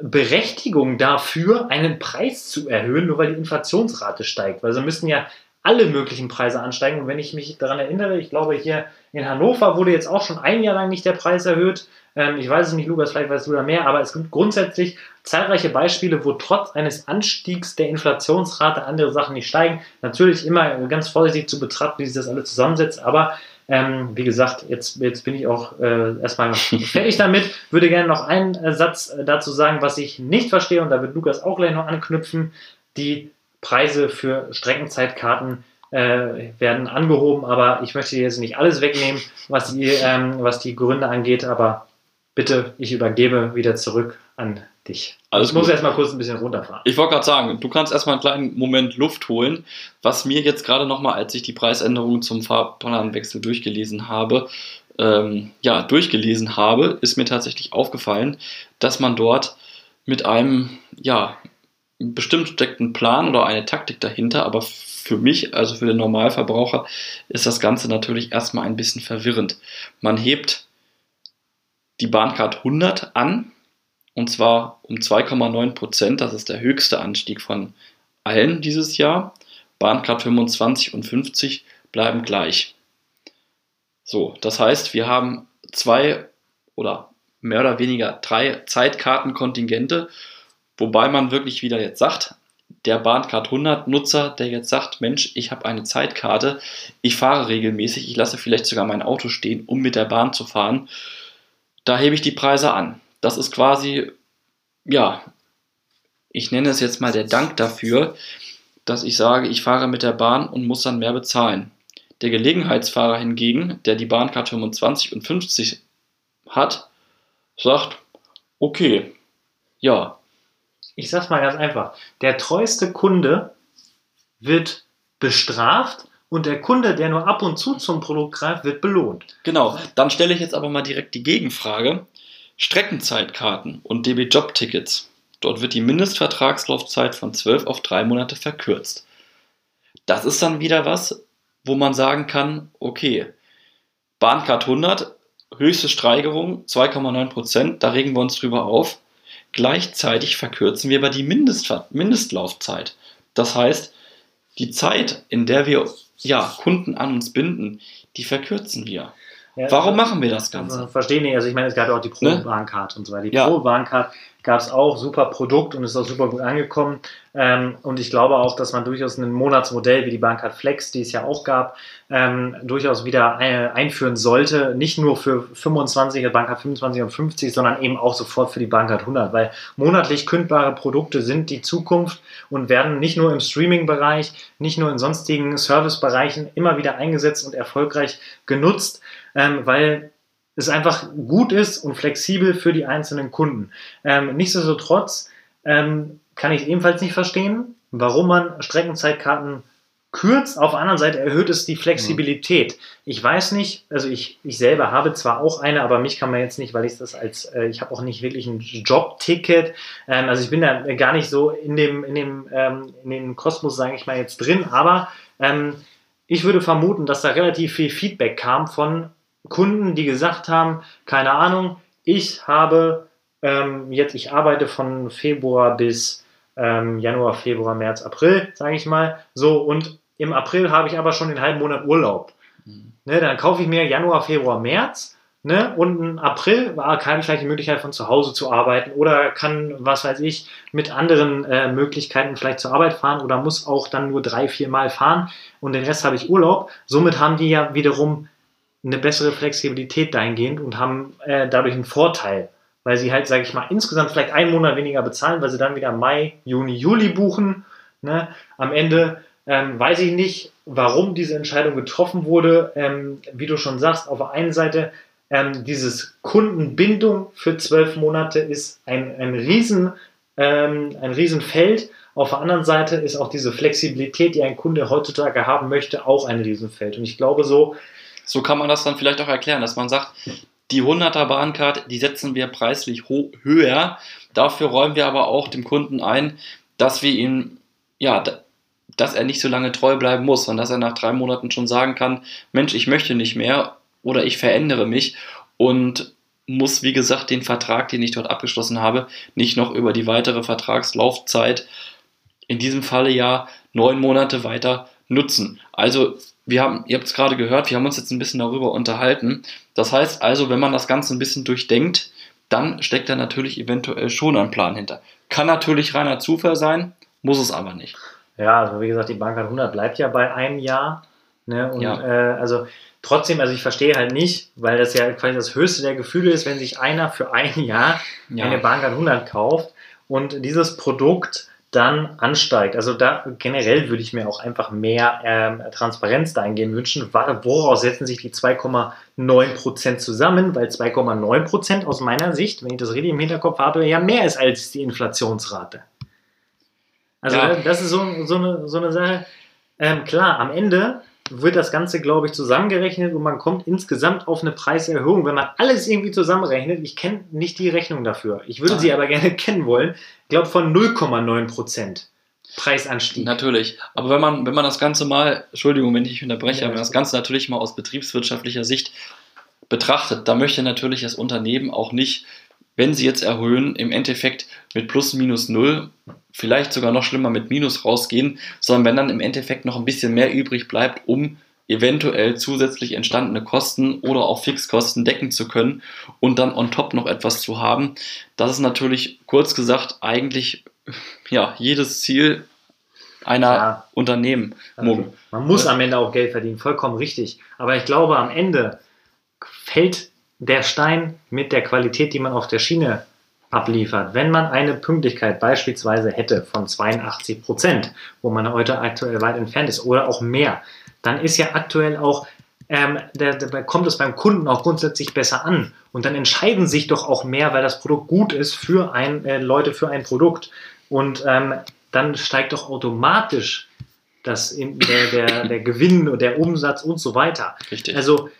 Berechtigung dafür, einen Preis zu erhöhen, nur weil die Inflationsrate steigt. Weil sie müssen ja alle möglichen Preise ansteigen. Und wenn ich mich daran erinnere, ich glaube, hier in Hannover wurde jetzt auch schon ein Jahr lang nicht der Preis erhöht. Ähm, ich weiß es nicht, Lukas, vielleicht weißt du da mehr, aber es gibt grundsätzlich zahlreiche Beispiele, wo trotz eines Anstiegs der Inflationsrate andere Sachen nicht steigen. Natürlich immer ganz vorsichtig zu betrachten, wie sich das alles zusammensetzt, aber ähm, wie gesagt, jetzt, jetzt bin ich auch äh, erstmal [laughs] fertig damit. Würde gerne noch einen äh, Satz äh, dazu sagen, was ich nicht verstehe, und da wird Lukas auch gleich noch anknüpfen. Die Preise für Streckenzeitkarten äh, werden angehoben, aber ich möchte jetzt nicht alles wegnehmen, was die, ähm, was die Gründe angeht, aber bitte, ich übergebe wieder zurück an dich. Alles ich muss erstmal kurz ein bisschen runterfahren. Ich wollte gerade sagen, du kannst erstmal einen kleinen Moment Luft holen. Was mir jetzt gerade nochmal, als ich die Preisänderungen zum Fahrplanwechsel durchgelesen habe, ähm, ja, durchgelesen habe, ist mir tatsächlich aufgefallen, dass man dort mit einem, ja, bestimmt steckt ein Plan oder eine Taktik dahinter, aber für mich, also für den Normalverbraucher, ist das Ganze natürlich erstmal ein bisschen verwirrend. Man hebt die Bahncard 100 an, und zwar um 2,9 Prozent. Das ist der höchste Anstieg von allen dieses Jahr. Bahncard 25 und 50 bleiben gleich. So, das heißt, wir haben zwei oder mehr oder weniger drei Zeitkartenkontingente, wobei man wirklich wieder jetzt sagt, der Bahncard 100 Nutzer, der jetzt sagt, Mensch, ich habe eine Zeitkarte, ich fahre regelmäßig, ich lasse vielleicht sogar mein Auto stehen, um mit der Bahn zu fahren da hebe ich die Preise an. Das ist quasi, ja, ich nenne es jetzt mal der Dank dafür, dass ich sage, ich fahre mit der Bahn und muss dann mehr bezahlen. Der Gelegenheitsfahrer hingegen, der die Bahncard 25 und 50 hat, sagt, okay, ja. Ich sag's mal ganz einfach. Der treueste Kunde wird bestraft und der Kunde, der nur ab und zu zum Produkt greift, wird belohnt. Genau, dann stelle ich jetzt aber mal direkt die Gegenfrage. Streckenzeitkarten und DB-Job-Tickets. Dort wird die Mindestvertragslaufzeit von 12 auf 3 Monate verkürzt. Das ist dann wieder was, wo man sagen kann, okay, Bahncard 100, höchste Steigerung 2,9%, da regen wir uns drüber auf. Gleichzeitig verkürzen wir aber die Mindest Mindestlaufzeit. Das heißt, die Zeit, in der wir ja, Kunden an uns binden, die verkürzen wir. Ja, Warum machen wir das Ganze? Also, verstehe nicht. Also ich meine, es gab ja auch die Pro-Bahncard ne? und so weiter. Die ja. Pro-Bahncard gab es auch, super Produkt und ist auch super gut angekommen. Ähm, und ich glaube auch, dass man durchaus ein Monatsmodell wie die Bahncard Flex, die es ja auch gab, ähm, durchaus wieder äh, einführen sollte. Nicht nur für 25, Bahncard 25 und 50, sondern eben auch sofort für die Bahncard 100. Weil monatlich kündbare Produkte sind die Zukunft und werden nicht nur im Streaming-Bereich, nicht nur in sonstigen Service-Bereichen immer wieder eingesetzt und erfolgreich genutzt ähm, weil es einfach gut ist und flexibel für die einzelnen Kunden. Ähm, nichtsdestotrotz ähm, kann ich ebenfalls nicht verstehen, warum man Streckenzeitkarten kürzt. Auf der anderen Seite erhöht es die Flexibilität. Ich weiß nicht, also ich, ich selber habe zwar auch eine, aber mich kann man jetzt nicht, weil ich das als, äh, ich habe auch nicht wirklich ein Jobticket. Ähm, also ich bin da gar nicht so in dem, in dem, ähm, in dem Kosmos, sage ich mal, jetzt drin, aber ähm, ich würde vermuten, dass da relativ viel Feedback kam von Kunden, die gesagt haben, keine Ahnung, ich habe ähm, jetzt, ich arbeite von Februar bis ähm, Januar, Februar, März, April, sage ich mal, so und im April habe ich aber schon den halben Monat Urlaub. Mhm. Ne, dann kaufe ich mir Januar, Februar, März Ne? Und im April war keine vielleicht die Möglichkeit von zu Hause zu arbeiten oder kann, was weiß ich, mit anderen äh, Möglichkeiten vielleicht zur Arbeit fahren oder muss auch dann nur drei, vier Mal fahren und den Rest habe ich Urlaub. Somit haben die ja wiederum eine bessere Flexibilität dahingehend und haben äh, dadurch einen Vorteil, weil sie halt, sage ich mal, insgesamt vielleicht einen Monat weniger bezahlen, weil sie dann wieder Mai, Juni, Juli buchen. Ne? Am Ende ähm, weiß ich nicht, warum diese Entscheidung getroffen wurde. Ähm, wie du schon sagst, auf der einen Seite ähm, dieses Kundenbindung für zwölf Monate ist ein, ein, Riesen, ähm, ein Riesenfeld. Auf der anderen Seite ist auch diese Flexibilität, die ein Kunde heutzutage haben möchte, auch ein Riesenfeld. Und ich glaube so, so kann man das dann vielleicht auch erklären, dass man sagt, die 100er Bahncard, die setzen wir preislich höher. Dafür räumen wir aber auch dem Kunden ein, dass wir ihm, ja, dass er nicht so lange treu bleiben muss, sondern dass er nach drei Monaten schon sagen kann, Mensch, ich möchte nicht mehr oder ich verändere mich und muss, wie gesagt, den Vertrag, den ich dort abgeschlossen habe, nicht noch über die weitere Vertragslaufzeit, in diesem Falle ja neun Monate weiter nutzen. Also wir haben, ihr habt es gerade gehört, wir haben uns jetzt ein bisschen darüber unterhalten. Das heißt also, wenn man das Ganze ein bisschen durchdenkt, dann steckt da natürlich eventuell schon ein Plan hinter. Kann natürlich reiner Zufall sein, muss es aber nicht. Ja, also wie gesagt, die Bank 100 bleibt ja bei einem Jahr. Ne? Und ja. äh, also trotzdem, also ich verstehe halt nicht, weil das ja quasi das höchste der Gefühle ist, wenn sich einer für ein Jahr ja. eine Bank 100 kauft und dieses Produkt dann ansteigt. Also da generell würde ich mir auch einfach mehr ähm, Transparenz dahingehend wünschen. Woraus setzen sich die 2,9% zusammen? Weil 2,9% aus meiner Sicht, wenn ich das richtig im Hinterkopf habe, ja mehr ist als die Inflationsrate. Also ja. das ist so, so, eine, so eine Sache. Ähm, klar, am Ende wird das Ganze, glaube ich, zusammengerechnet und man kommt insgesamt auf eine Preiserhöhung. Wenn man alles irgendwie zusammenrechnet, ich kenne nicht die Rechnung dafür. Ich würde Nein. sie aber gerne [laughs] kennen wollen. Ich glaube von 0,9 Prozent. Preisanstieg. Natürlich. Aber wenn man, wenn man das Ganze mal, Entschuldigung, wenn ich unterbreche, ja, aber das Ganze natürlich mal aus betriebswirtschaftlicher Sicht betrachtet, da möchte natürlich das Unternehmen auch nicht, wenn sie jetzt erhöhen, im Endeffekt mit plus minus null vielleicht sogar noch schlimmer mit Minus rausgehen, sondern wenn dann im Endeffekt noch ein bisschen mehr übrig bleibt, um eventuell zusätzlich entstandene Kosten oder auch Fixkosten decken zu können und dann on top noch etwas zu haben. Das ist natürlich kurz gesagt eigentlich ja, jedes Ziel einer ja. Unternehmen. Also, man muss am Ende auch Geld verdienen, vollkommen richtig. Aber ich glaube, am Ende fällt der Stein mit der Qualität, die man auf der Schiene abliefert. Wenn man eine Pünktlichkeit beispielsweise hätte von 82 Prozent, wo man heute aktuell weit entfernt ist oder auch mehr, dann ist ja aktuell auch, ähm, da, da kommt es beim Kunden auch grundsätzlich besser an. Und dann entscheiden sich doch auch mehr, weil das Produkt gut ist für ein, äh, Leute für ein Produkt. Und ähm, dann steigt doch automatisch das in, der, der, der Gewinn, der Umsatz und so weiter. Richtig. Also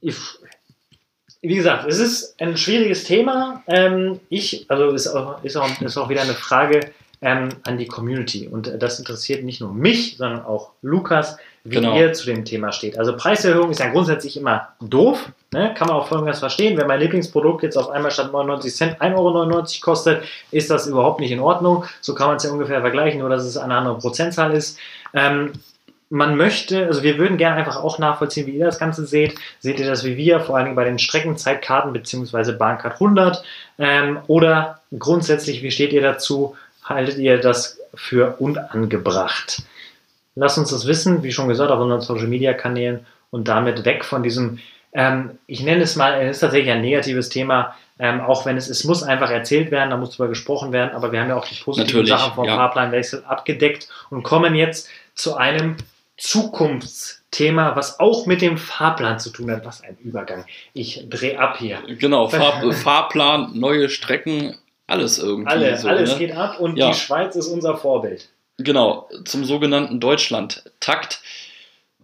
ich, wie gesagt, es ist ein schwieriges Thema. Ähm, ich, also ist auch, ist, auch, ist auch wieder eine Frage ähm, an die Community. Und das interessiert nicht nur mich, sondern auch Lukas. wie Genau. ihr zu dem Thema steht. Also Preiserhöhung ist ja grundsätzlich immer doof, ne? kann man auch folgendes verstehen. Wenn mein Lieblingsprodukt jetzt auf einmal statt 99 Cent 1,99 Euro kostet, ist das überhaupt nicht in Ordnung. So kann man es ja ungefähr vergleichen, nur dass es eine andere Prozentzahl ist. Ähm, man möchte, also wir würden gerne einfach auch nachvollziehen, wie ihr das Ganze seht. Seht ihr das wie wir, vor allen Dingen bei den Streckenzeitkarten bzw. Bahncard 100? Ähm, oder grundsätzlich, wie steht ihr dazu? Haltet ihr das für unangebracht? Lasst uns das wissen, wie schon gesagt, auf unseren Social Media Kanälen und damit weg von diesem, ähm, ich nenne es mal, es ist tatsächlich ein negatives Thema, ähm, auch wenn es, es muss einfach erzählt werden, da muss darüber gesprochen werden, aber wir haben ja auch die positiven Natürlich, Sachen vom ja. Fahrplanwechsel abgedeckt und kommen jetzt zu einem Zukunftsthema, was auch mit dem Fahrplan zu tun hat. Was ein Übergang. Ich drehe ab hier. Genau, [laughs] Fahr Fahrplan, neue Strecken, alles irgendwie. Alle, so, alles ne? geht ab und Ja. die Schweiz ist unser Vorbild. Genau, zum sogenannten Deutschland-Takt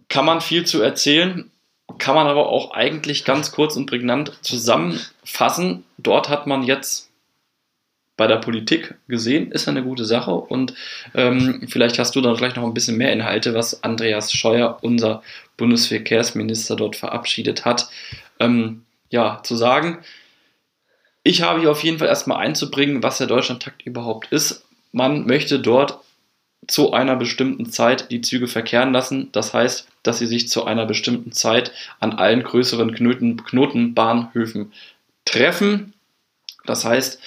kann man viel zu erzählen, kann man aber auch eigentlich ganz kurz und prägnant zusammenfassen. Dort hat man jetzt bei der Politik gesehen, ist eine gute Sache und ähm, vielleicht hast du dann gleich noch ein bisschen mehr Inhalte, was Andreas Scheuer, unser Bundesverkehrsminister, dort verabschiedet hat, ähm, ja, zu sagen. Ich habe hier auf jeden Fall erstmal einzubringen, was der Deutschlandtakt überhaupt ist. Man möchte dort zu einer bestimmten Zeit die Züge verkehren lassen. Das heißt, dass sie sich zu einer bestimmten Zeit an allen größeren Knoten, Knotenbahnhöfen treffen. Das heißt,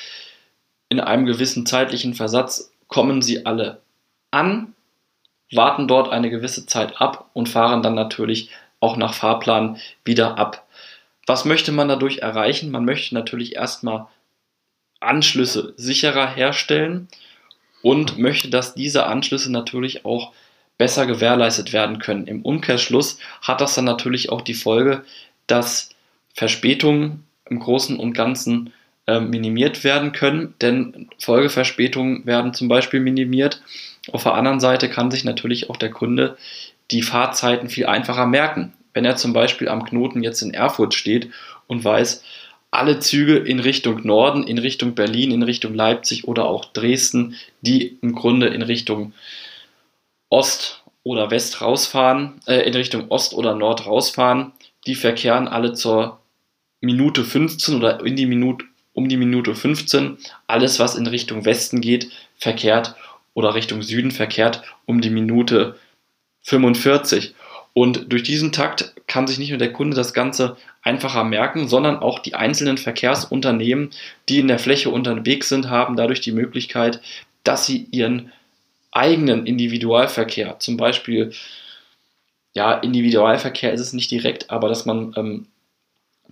in einem gewissen zeitlichen Versatz kommen sie alle an, warten dort eine gewisse Zeit ab und fahren dann natürlich auch nach Fahrplan wieder ab. Was möchte man dadurch erreichen? Man möchte natürlich erstmal Anschlüsse sicherer herstellen und möchte, dass diese Anschlüsse natürlich auch besser gewährleistet werden können. Im Umkehrschluss hat das dann natürlich auch die Folge, dass Verspätungen im Großen und Ganzen minimiert werden können, denn Folgeverspätungen werden zum Beispiel minimiert. Auf der anderen Seite kann sich natürlich auch der Kunde die Fahrzeiten viel einfacher merken. Wenn er zum Beispiel am Knoten jetzt in Erfurt steht und weiß, alle Züge in Richtung Norden, in Richtung Berlin, in Richtung Leipzig oder auch Dresden, die im Grunde in Richtung Ost oder West rausfahren, äh, in Richtung Ost oder Nord rausfahren, die verkehren alle zur Minute 15 oder in die Minute, um die Minute 15. Alles, was in Richtung Westen geht, verkehrt oder Richtung Süden verkehrt um die Minute 45. Und durch diesen Takt kann sich nicht nur der Kunde das Ganze einfacher merken, sondern auch die einzelnen Verkehrsunternehmen, die in der Fläche unterwegs sind, haben dadurch die Möglichkeit, dass sie ihren eigenen Individualverkehr, zum Beispiel, ja, Individualverkehr ist es nicht direkt, aber dass man ähm,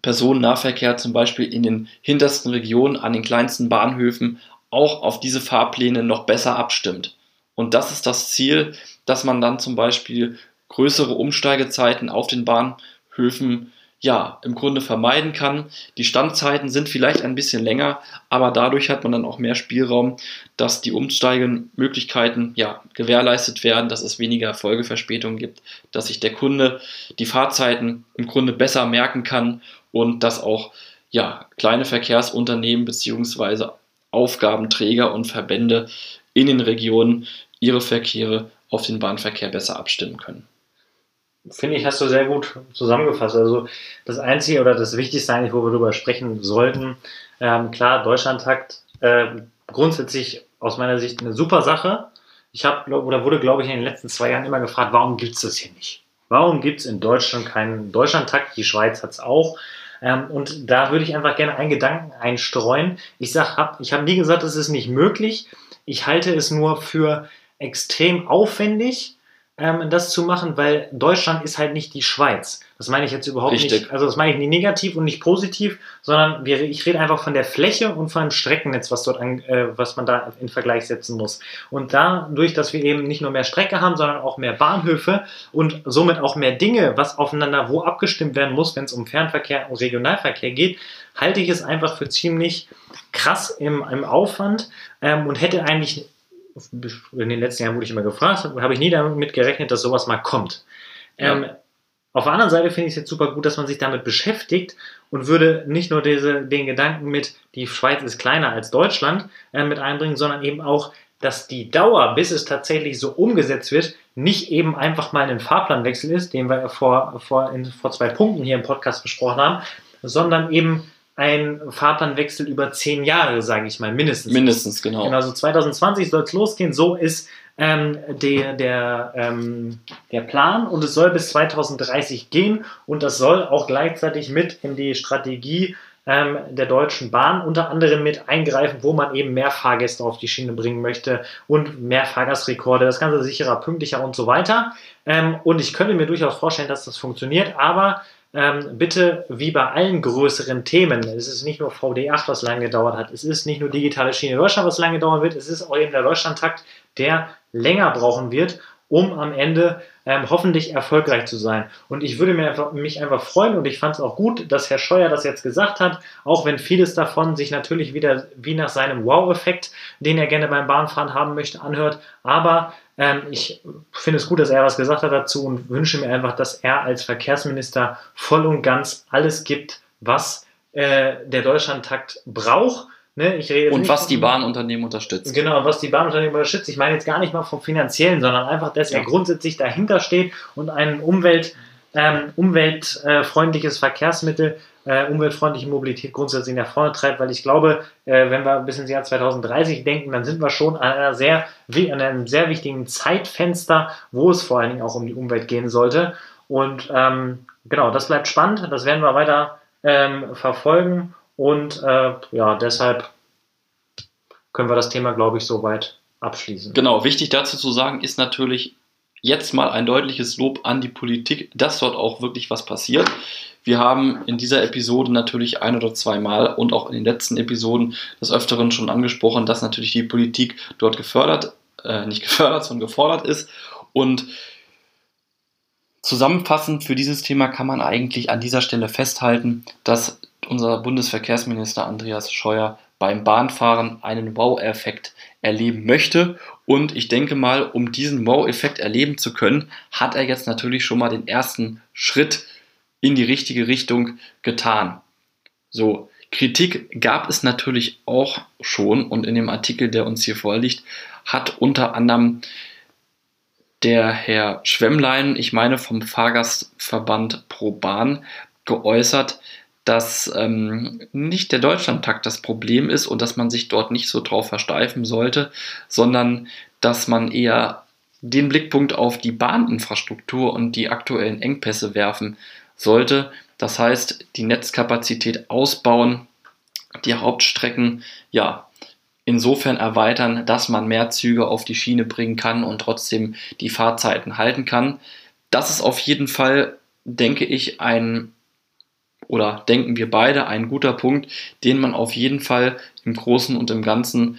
Personennahverkehr zum Beispiel in den hintersten Regionen, an den kleinsten Bahnhöfen auch auf diese Fahrpläne noch besser abstimmt. Und das ist das Ziel, dass man dann zum Beispiel größere Umsteigezeiten auf den Bahnhöfen ja im Grunde vermeiden kann. Die Standzeiten sind vielleicht ein bisschen länger, aber dadurch hat man dann auch mehr Spielraum, dass die Umsteigemöglichkeiten ja gewährleistet werden, dass es weniger Folgeverspätungen gibt, dass sich der Kunde die Fahrzeiten im Grunde besser merken kann und dass auch ja kleine Verkehrsunternehmen beziehungsweise Aufgabenträger und Verbände in den Regionen ihre Verkehre auf den Bahnverkehr besser abstimmen können. Finde ich, hast du sehr gut zusammengefasst. Also das Einzige oder das Wichtigste eigentlich, wo wir darüber sprechen sollten, ähm, klar, Deutschlandtakt, äh, grundsätzlich aus meiner Sicht eine super Sache. Ich habe oder wurde, glaube ich, in den letzten zwei Jahren immer gefragt, warum gibt es das hier nicht? Warum gibt es in Deutschland keinen Deutschlandtakt? Die Schweiz hat es auch. Ähm, und da würde ich einfach gerne einen Gedanken einstreuen. Ich sag, hab, ich habe nie gesagt, es ist nicht möglich. Ich halte es nur für extrem aufwendig, ähm, das zu machen, weil Deutschland ist halt nicht die Schweiz. Das meine ich jetzt überhaupt Richtig. nicht. Also das meine ich nicht negativ und nicht positiv, sondern wir, ich rede einfach von der Fläche und von dem Streckennetz, was dort an, äh, was man da in Vergleich setzen muss. Und dadurch, dass wir eben nicht nur mehr Strecke haben, sondern auch mehr Bahnhöfe und somit auch mehr Dinge, was aufeinander wo abgestimmt werden muss, wenn es um Fernverkehr und Regionalverkehr geht, halte ich es einfach für ziemlich krass im, im Aufwand ähm, und hätte eigentlich in den letzten Jahren wurde ich immer gefragt, habe ich nie damit gerechnet, dass sowas mal kommt. Ja. Ähm, auf der anderen Seite finde ich es jetzt super gut, dass man sich damit beschäftigt und würde nicht nur diese, den Gedanken mit, die Schweiz ist kleiner als Deutschland, äh, mit einbringen, sondern eben auch dass die Dauer, bis es tatsächlich so umgesetzt wird, nicht eben einfach mal ein Fahrplanwechsel ist, den wir vor, vor, in, vor zwei Punkten hier im Podcast besprochen haben, sondern eben ein Fahrplanwechsel über zehn Jahre, sage ich mal, mindestens. Mindestens, genau. Genau, also 2020 soll es losgehen. So ist ähm, der, der, ähm, der Plan und es soll bis 2030 gehen und das soll auch gleichzeitig mit in die Strategie ähm, der Deutschen Bahn unter anderem mit eingreifen, wo man eben mehr Fahrgäste auf die Schiene bringen möchte und mehr Fahrgastrekorde, das Ganze sicherer, pünktlicher und so weiter. Ähm, und ich könnte mir durchaus vorstellen, dass das funktioniert, aber ähm, bitte wie bei allen größeren Themen, es ist nicht nur VD8, was lange gedauert hat, es ist nicht nur digitale Schiene Deutschland, was lange dauern wird, es ist auch eben der Deutschlandtakt, der länger brauchen wird, um am Ende ähm, hoffentlich erfolgreich zu sein. Und ich würde mir einfach, mich einfach freuen und ich fand es auch gut, dass Herr Scheuer das jetzt gesagt hat, auch wenn vieles davon sich natürlich wieder wie nach seinem Wow-Effekt, den er gerne beim Bahnfahren haben möchte, anhört. Aber ähm, ich finde es gut, dass er was gesagt hat dazu und wünsche mir einfach, dass er als Verkehrsminister voll und ganz alles gibt, was äh, der Deutschlandtakt braucht Ne, und was die Bahnunternehmen unterstützt. Genau, was die Bahnunternehmen unterstützt. Ich meine jetzt gar nicht mal vom finanziellen, sondern einfach, dass ja. er grundsätzlich dahinter steht und ein Umwelt, ähm, umweltfreundliches Verkehrsmittel, äh, umweltfreundliche Mobilität grundsätzlich nach vorne treibt, weil ich glaube, äh, wenn wir bis ins Jahr 2030 denken, dann sind wir schon an, einer sehr, an einem sehr wichtigen Zeitfenster, wo es vor allen Dingen auch um die Umwelt gehen sollte. Und ähm, genau, das bleibt spannend, das werden wir weiter ähm, verfolgen. Und äh, ja, deshalb können wir das Thema, glaube ich, soweit abschließen. Genau, wichtig dazu zu sagen ist natürlich jetzt mal ein deutliches Lob an die Politik, dass dort auch wirklich was passiert. Wir haben in dieser Episode natürlich ein oder zweimal und auch in den letzten Episoden des Öfteren schon angesprochen, dass natürlich die Politik dort gefördert, äh, nicht gefördert, sondern gefordert ist. Und zusammenfassend für dieses Thema kann man eigentlich an dieser Stelle festhalten, dass unser Bundesverkehrsminister Andreas Scheuer beim Bahnfahren einen Wow-Effekt erleben möchte. Und ich denke mal, um diesen Wow-Effekt erleben zu können, hat er jetzt natürlich schon mal den ersten Schritt in die richtige Richtung getan. So, Kritik gab es natürlich auch schon und in dem Artikel, der uns hier vorliegt, hat unter anderem der Herr Schwemmlein, ich meine vom Fahrgastverband Pro Bahn, geäußert, dass ähm, nicht der Deutschlandtakt das Problem ist und dass man sich dort nicht so drauf versteifen sollte, sondern dass man eher den Blickpunkt auf die Bahninfrastruktur und die aktuellen Engpässe werfen sollte. Das heißt, die Netzkapazität ausbauen, die Hauptstrecken ja insofern erweitern, dass man mehr Züge auf die Schiene bringen kann und trotzdem die Fahrzeiten halten kann. Das ist auf jeden Fall, denke ich, ein oder denken wir beide ein guter Punkt, den man auf jeden Fall im Großen und im Ganzen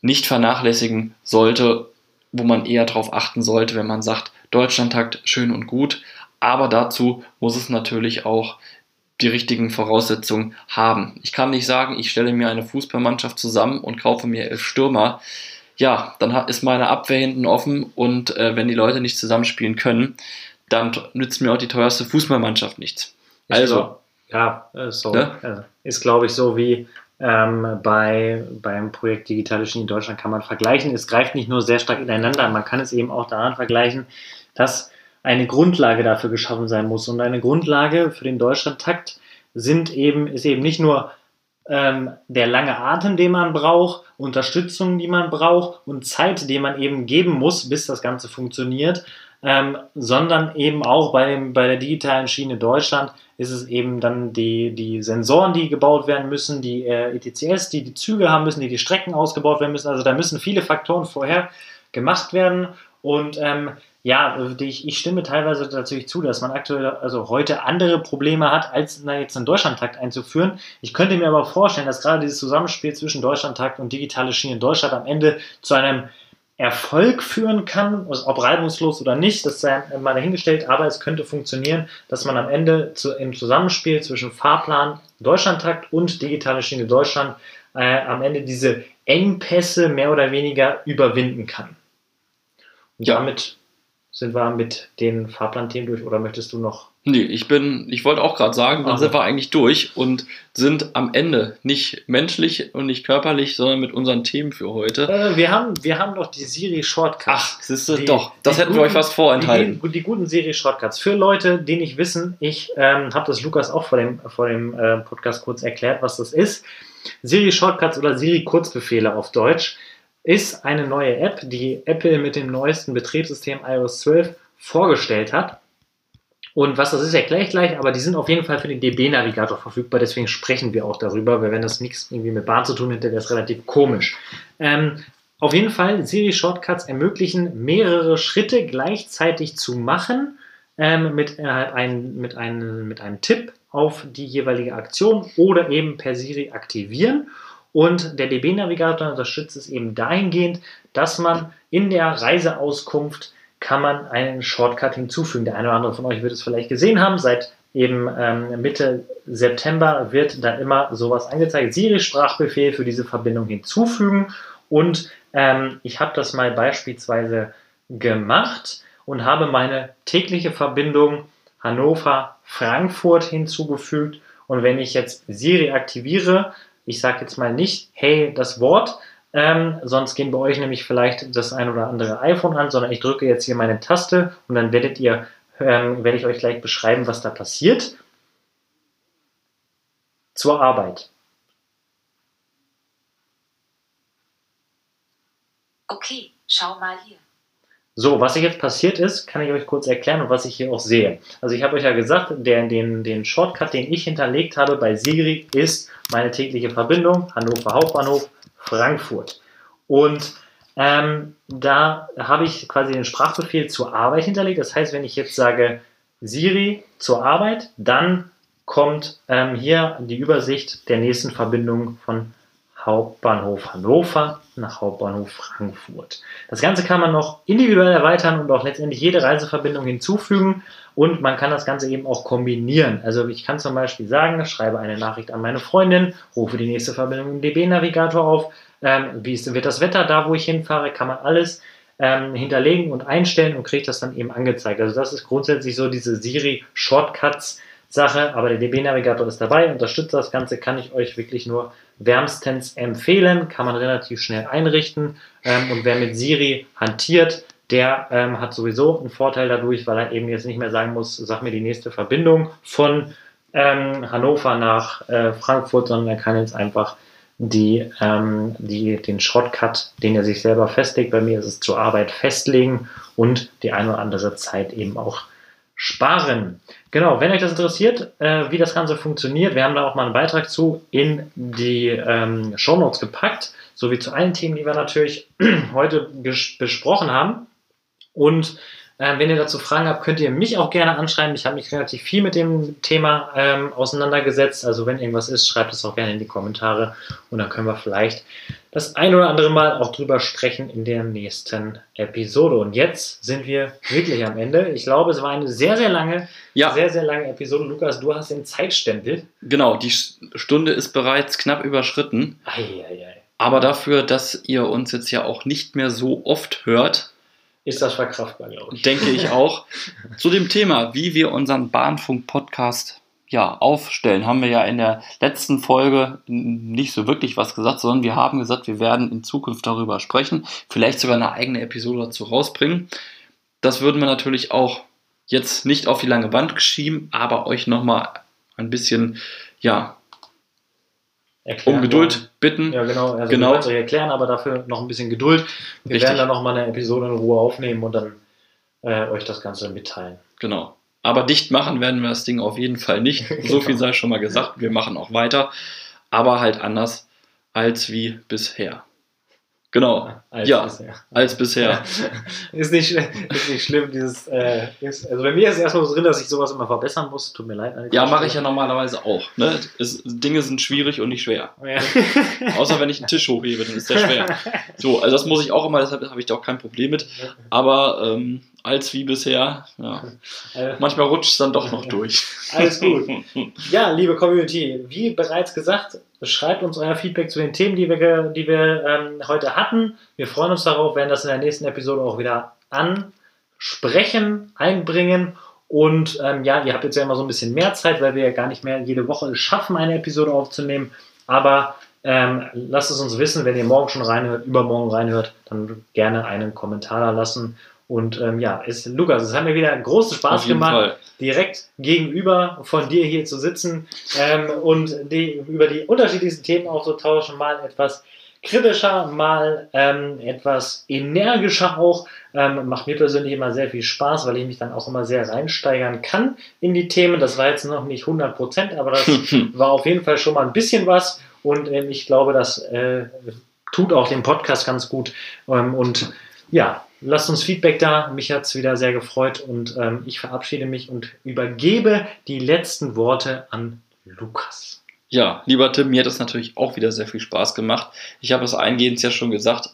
nicht vernachlässigen sollte, wo man eher darauf achten sollte, wenn man sagt, Deutschlandtakt schön und gut, aber dazu muss es natürlich auch die richtigen Voraussetzungen haben. Ich kann nicht sagen, ich stelle mir eine Fußballmannschaft zusammen und kaufe mir elf Stürmer. Ja, dann ist meine Abwehr hinten offen und äh, wenn die Leute nicht zusammenspielen können, dann nützt mir auch die teuerste Fußballmannschaft nichts. Also. Glaub, ja, äh, so. Ne? Ist, glaube ich, so wie ähm, bei, beim Projekt Digitale Schiene in Deutschland kann man vergleichen. Es greift nicht nur sehr stark ineinander, man kann es eben auch daran vergleichen, dass eine Grundlage dafür geschaffen sein muss. Und eine Grundlage für den Deutschlandtakt sind eben, ist eben nicht nur ähm, der lange Atem, den man braucht, Unterstützung, die man braucht und Zeit, die man eben geben muss, bis das Ganze funktioniert, ähm, sondern eben auch bei, dem, bei der digitalen Schiene Deutschland ist es eben dann die, die Sensoren, die gebaut werden müssen, die äh, ETCS, die die Züge haben müssen, die die Strecken ausgebaut werden müssen. Also da müssen viele Faktoren vorher gemacht werden und ähm, ja, ich, ich, stimme teilweise natürlich zu, dass man aktuell, also heute andere Probleme hat, als na, jetzt einen Deutschlandtakt einzuführen. Ich könnte mir aber vorstellen, dass gerade dieses Zusammenspiel zwischen Deutschlandtakt und digitale Schiene in Deutschland am Ende zu einem Erfolg führen kann, ob reibungslos oder nicht, das sei mal dahingestellt, aber es könnte funktionieren, dass man am Ende zu, im Zusammenspiel zwischen Fahrplan Deutschlandtakt und digitale Schiene Deutschland äh, am Ende diese Engpässe mehr oder weniger überwinden kann. Und ja. damit sind wir mit den Fahrplanthemen durch oder möchtest du noch Nee, ich bin, ich wollte auch gerade sagen, dann Also. sind wir eigentlich durch und sind am Ende nicht menschlich und nicht körperlich, sondern mit unseren Themen für heute. Äh, wir, haben, wir haben noch die Siri Shortcuts. Ach, siehst du, Die- doch, das hätten wir euch guten- fast vorenthalten. Die, die guten Siri Shortcuts. Für Leute, die nicht wissen, ich ähm, habe das Lukas auch vor dem, vor dem äh, Podcast kurz erklärt, was das ist. Siri Shortcuts oder Siri Kurzbefehle auf Deutsch ist eine neue App, die Apple mit dem neuesten Betriebssystem iOS 12 vorgestellt hat. Und was das ist, erkläre ich gleich, aber die sind auf jeden Fall für den DB-Navigator verfügbar, deswegen sprechen wir auch darüber, weil wenn das nichts irgendwie mit Bahn zu tun hätte, wäre es relativ komisch. Ähm, auf jeden Fall, Siri Shortcuts ermöglichen, mehrere Schritte gleichzeitig zu machen ähm, mit, äh, ein, mit, einem, mit einem Tipp auf die jeweilige Aktion oder eben per Siri aktivieren. Und der DB-Navigator unterstützt es eben dahingehend, dass man in der Reiseauskunft kann man einen Shortcut hinzufügen. Der eine oder andere von euch wird es vielleicht gesehen haben. Seit eben ähm, Mitte September wird da immer sowas angezeigt. Siri-Sprachbefehl für diese Verbindung hinzufügen. Und ähm, ich habe das mal beispielsweise gemacht und habe meine tägliche Verbindung Hannover-Frankfurt hinzugefügt. Und wenn ich jetzt Siri aktiviere, ich sage jetzt mal nicht, hey, das Wort, ähm, sonst gehen bei euch nämlich vielleicht das ein oder andere iPhone an, sondern ich drücke jetzt hier meine Taste und dann werdet ihr, ähm, werde ich euch gleich beschreiben, was da passiert. Zur Arbeit. Okay, schau mal hier. So, was jetzt passiert ist, kann ich euch kurz erklären und was ich hier auch sehe. Also ich habe euch ja gesagt, der, den, den Shortcut, den ich hinterlegt habe bei Siri, ist meine tägliche Verbindung Hannover Hauptbahnhof Frankfurt. Und ähm, da habe ich quasi den Sprachbefehl zur Arbeit hinterlegt. Das heißt, wenn ich jetzt sage Siri zur Arbeit, dann kommt ähm, hier die Übersicht der nächsten Verbindung von Hauptbahnhof Hannover nach Hauptbahnhof Frankfurt. Das Ganze kann man noch individuell erweitern und auch letztendlich jede Reiseverbindung hinzufügen und man kann das Ganze eben auch kombinieren. Also ich kann zum Beispiel sagen, schreibe eine Nachricht an meine Freundin, rufe die nächste Verbindung im DB-Navigator auf, ähm, wie ist, wird das Wetter da, wo ich hinfahre, kann man alles ähm, hinterlegen und einstellen und kriegt das dann eben angezeigt. Also das ist grundsätzlich so diese Siri-Shortcuts. Sache, aber der DB-Navigator ist dabei, unterstützt das Ganze, kann ich euch wirklich nur wärmstens empfehlen, kann man relativ schnell einrichten. Ähm, und wer mit Siri hantiert, der ähm, hat sowieso einen Vorteil dadurch, weil er eben jetzt nicht mehr sagen muss, sag mir die nächste Verbindung von ähm, Hannover nach äh, Frankfurt, sondern er kann jetzt einfach die, ähm, die, den Shortcut, den er sich selber festlegt, bei mir ist es zur Arbeit festlegen und die eine oder andere Zeit eben auch sparen. Genau, wenn euch das interessiert, äh, wie das Ganze funktioniert, wir haben da auch mal einen Beitrag zu in die ähm, Shownotes gepackt, sowie zu allen Themen, die wir natürlich [clears throat] heute besprochen haben. Und äh, wenn ihr dazu Fragen habt, könnt ihr mich auch gerne anschreiben. Ich habe mich relativ viel mit dem Thema ähm, auseinandergesetzt. Also wenn irgendwas ist, schreibt es auch gerne in die Kommentare und dann können wir vielleicht das ein oder andere Mal auch drüber sprechen in der nächsten Episode. Und jetzt sind wir wirklich am Ende. Ich glaube, es war eine sehr, sehr lange, Ja, sehr, sehr lange Episode. Lukas, du hast den Zeitstempel. genau, die Stunde ist bereits knapp überschritten. Eieiei. Aber dafür, dass ihr uns jetzt ja auch nicht mehr so oft hört, Ist das verkraftbar, glaube ich. denke ich auch, [laughs] zu dem Thema, wie wir unseren Bahnfunk-Podcast ja, aufstellen, haben wir ja in der letzten Folge nicht so wirklich was gesagt, sondern wir haben gesagt, wir werden in Zukunft darüber sprechen, vielleicht sogar eine eigene Episode dazu rausbringen. Das würden wir natürlich auch jetzt nicht auf die lange Wand schieben, aber euch nochmal ein bisschen, ja, Erklären um Geduld bitten. wollen. Ja, genau. Also Genau. Wir euch erklären, aber dafür noch ein bisschen Geduld. Wir Richtig. werden dann noch mal eine Episode in Ruhe aufnehmen und dann äh, euch das Ganze mitteilen. Genau. Aber dicht machen werden wir das Ding auf jeden Fall nicht. [laughs] So viel sei schon mal gesagt. Wir machen auch weiter. Aber halt anders als wie bisher. Genau. Als Ja. bisher. Als bisher. [laughs] ist, nicht, ist nicht schlimm, dieses. Äh, ist, also bei mir ist erstmal so drin, dass ich sowas immer verbessern muss. Tut mir leid. Ja, mache ich ja normalerweise auch. Ne? Es, Dinge sind schwierig und nicht schwer. Ja. [laughs] Außer wenn ich einen Tisch hochhebe, dann ist der schwer. [laughs] So, also das muss ich auch immer, deshalb habe ich da auch kein Problem mit. Aber ähm, als wie bisher, ja. Äh, Manchmal rutscht es dann doch noch durch. Alles gut. Ja, liebe Community, wie bereits gesagt, schreibt uns euer Feedback zu den Themen, die wir, die wir ähm, heute hatten. Wir freuen uns darauf, werden das in der nächsten Episode auch wieder ansprechen, einbringen. Und ähm, ja, ihr habt jetzt ja immer so ein bisschen mehr Zeit, weil wir ja gar nicht mehr jede Woche schaffen, eine Episode aufzunehmen. Aber ähm, lasst es uns wissen, wenn ihr morgen schon reinhört, übermorgen reinhört, dann gerne einen Kommentar da lassen. Und ähm, ja, ist, Lukas, es hat mir wieder großen Spaß gemacht, Fall. direkt gegenüber von dir hier zu sitzen ähm, und die, über die unterschiedlichsten Themen auszutauschen, mal etwas kritischer, mal ähm, etwas energischer auch. Ähm, macht mir persönlich immer sehr viel Spaß, weil ich mich dann auch immer sehr reinsteigern kann in die Themen. Das war jetzt noch nicht 100%, aber das [laughs] war auf jeden Fall schon mal ein bisschen was. Und ähm, ich glaube, das äh, tut auch dem Podcast ganz gut. Ähm, und ja, lasst uns Feedback da. Mich hat es wieder sehr gefreut und ähm, ich verabschiede mich und übergebe die letzten Worte an Lukas. Ja, lieber Tim, mir hat es natürlich auch wieder sehr viel Spaß gemacht. Ich habe es eingehend ja schon gesagt,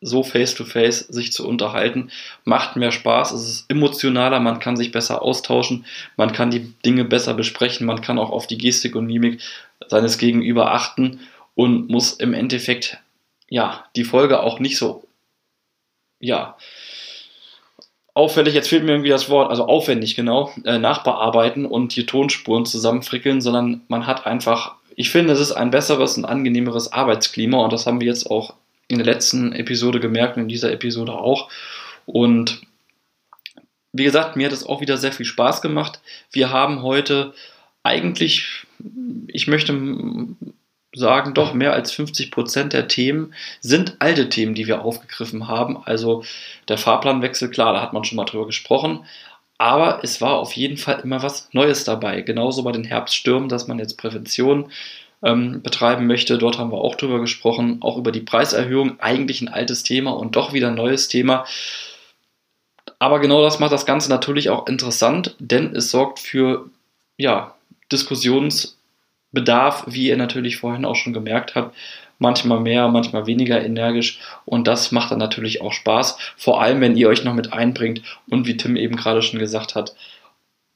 so face-to-face sich zu unterhalten, macht mehr Spaß, es ist emotionaler, man kann sich besser austauschen, man kann die Dinge besser besprechen, man kann auch auf die Gestik und Mimik seines Gegenüber achten und muss im Endeffekt ja die Folge auch nicht so ja aufwendig, jetzt fehlt mir irgendwie das Wort, also aufwendig genau, äh, nachbearbeiten und die Tonspuren zusammenfrickeln, sondern man hat einfach, ich finde, es ist ein besseres und angenehmeres Arbeitsklima und das haben wir jetzt auch in der letzten Episode gemerkt und in dieser Episode auch. Und wie gesagt, mir hat es auch wieder sehr viel Spaß gemacht. Wir haben heute eigentlich, ich möchte sagen, doch mehr als 50 Prozent der Themen sind alte Themen, die wir aufgegriffen haben. Also der Fahrplanwechsel, klar, da hat man schon mal drüber gesprochen. Aber es war auf jeden Fall immer was Neues dabei. Genauso bei den Herbststürmen, dass man jetzt Prävention ähm, betreiben möchte. Dort haben wir auch drüber gesprochen, auch über die Preiserhöhung. Eigentlich ein altes Thema und doch wieder ein neues Thema. Aber genau das macht das Ganze natürlich auch interessant, denn es sorgt für ja, Diskussionsbedarf, wie ihr natürlich vorhin auch schon gemerkt habt. Manchmal mehr, manchmal weniger energisch und das macht dann natürlich auch Spaß. Vor allem, wenn ihr euch noch mit einbringt und wie Tim eben gerade schon gesagt hat,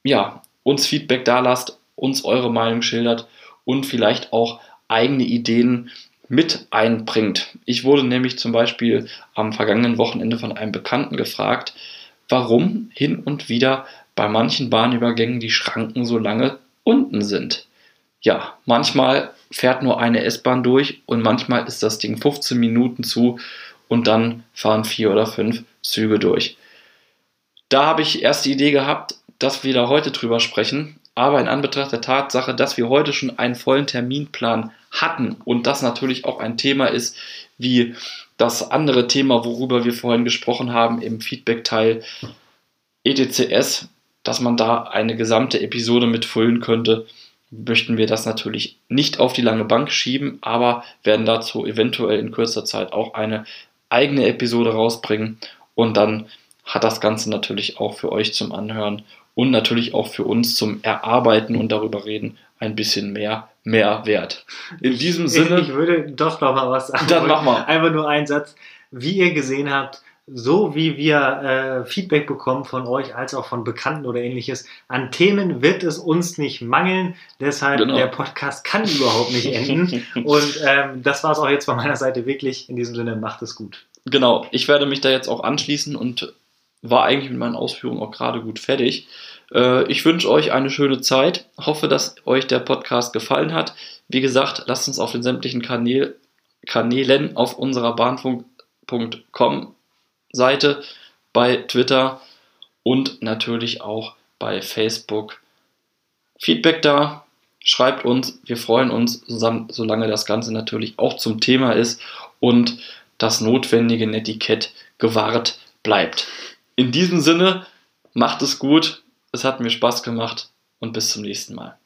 ja, uns Feedback da lasst, uns eure Meinung schildert und vielleicht auch eigene Ideen mit einbringt. Ich wurde nämlich zum Beispiel am vergangenen Wochenende von einem Bekannten gefragt, warum hin und wieder bei manchen Bahnübergängen die Schranken so lange unten sind. Ja, manchmal fährt nur eine S-Bahn durch und manchmal ist das Ding 15 Minuten zu und dann fahren vier oder fünf Züge durch. Da habe ich erst die Idee gehabt, dass wir da heute drüber sprechen, aber in Anbetracht der Tatsache, dass wir heute schon einen vollen Terminplan hatten und das natürlich auch ein Thema ist, wie das andere Thema, worüber wir vorhin gesprochen haben im Feedback-Teil ETCS, dass man da eine gesamte Episode mitfüllen könnte, möchten wir das natürlich nicht auf die lange Bank schieben, aber werden dazu eventuell in kürzer Zeit auch eine eigene Episode rausbringen und dann hat das Ganze natürlich auch für euch zum Anhören und natürlich auch für uns zum Erarbeiten und darüber reden ein bisschen mehr Mehrwert. In diesem Sinne. Ich, ich würde doch noch mal was sagen. Dann mach mal. Einfach nur einen Satz. Wie ihr gesehen habt, so wie wir äh, Feedback bekommen von euch als auch von Bekannten oder ähnliches, an Themen wird es uns nicht mangeln. Deshalb, Genau. der Podcast kann überhaupt nicht enden. [laughs] Und ähm, das war es auch jetzt von meiner Seite wirklich. In diesem Sinne, macht es gut. Genau, ich werde mich da jetzt auch anschließen und war eigentlich mit meinen Ausführungen auch gerade gut fertig. Äh, ich wünsche euch eine schöne Zeit. Hoffe, dass euch der Podcast gefallen hat. Wie gesagt, lasst uns auf den sämtlichen Kanäl Kanälen auf unserer bahnfunk.com Seite, bei Twitter und natürlich auch bei Facebook Feedback da. Schreibt uns, wir freuen uns, solange das Ganze natürlich auch zum Thema ist und das notwendige Netiquette gewahrt bleibt. In diesem Sinne, macht es gut, es hat mir Spaß gemacht und bis zum nächsten Mal.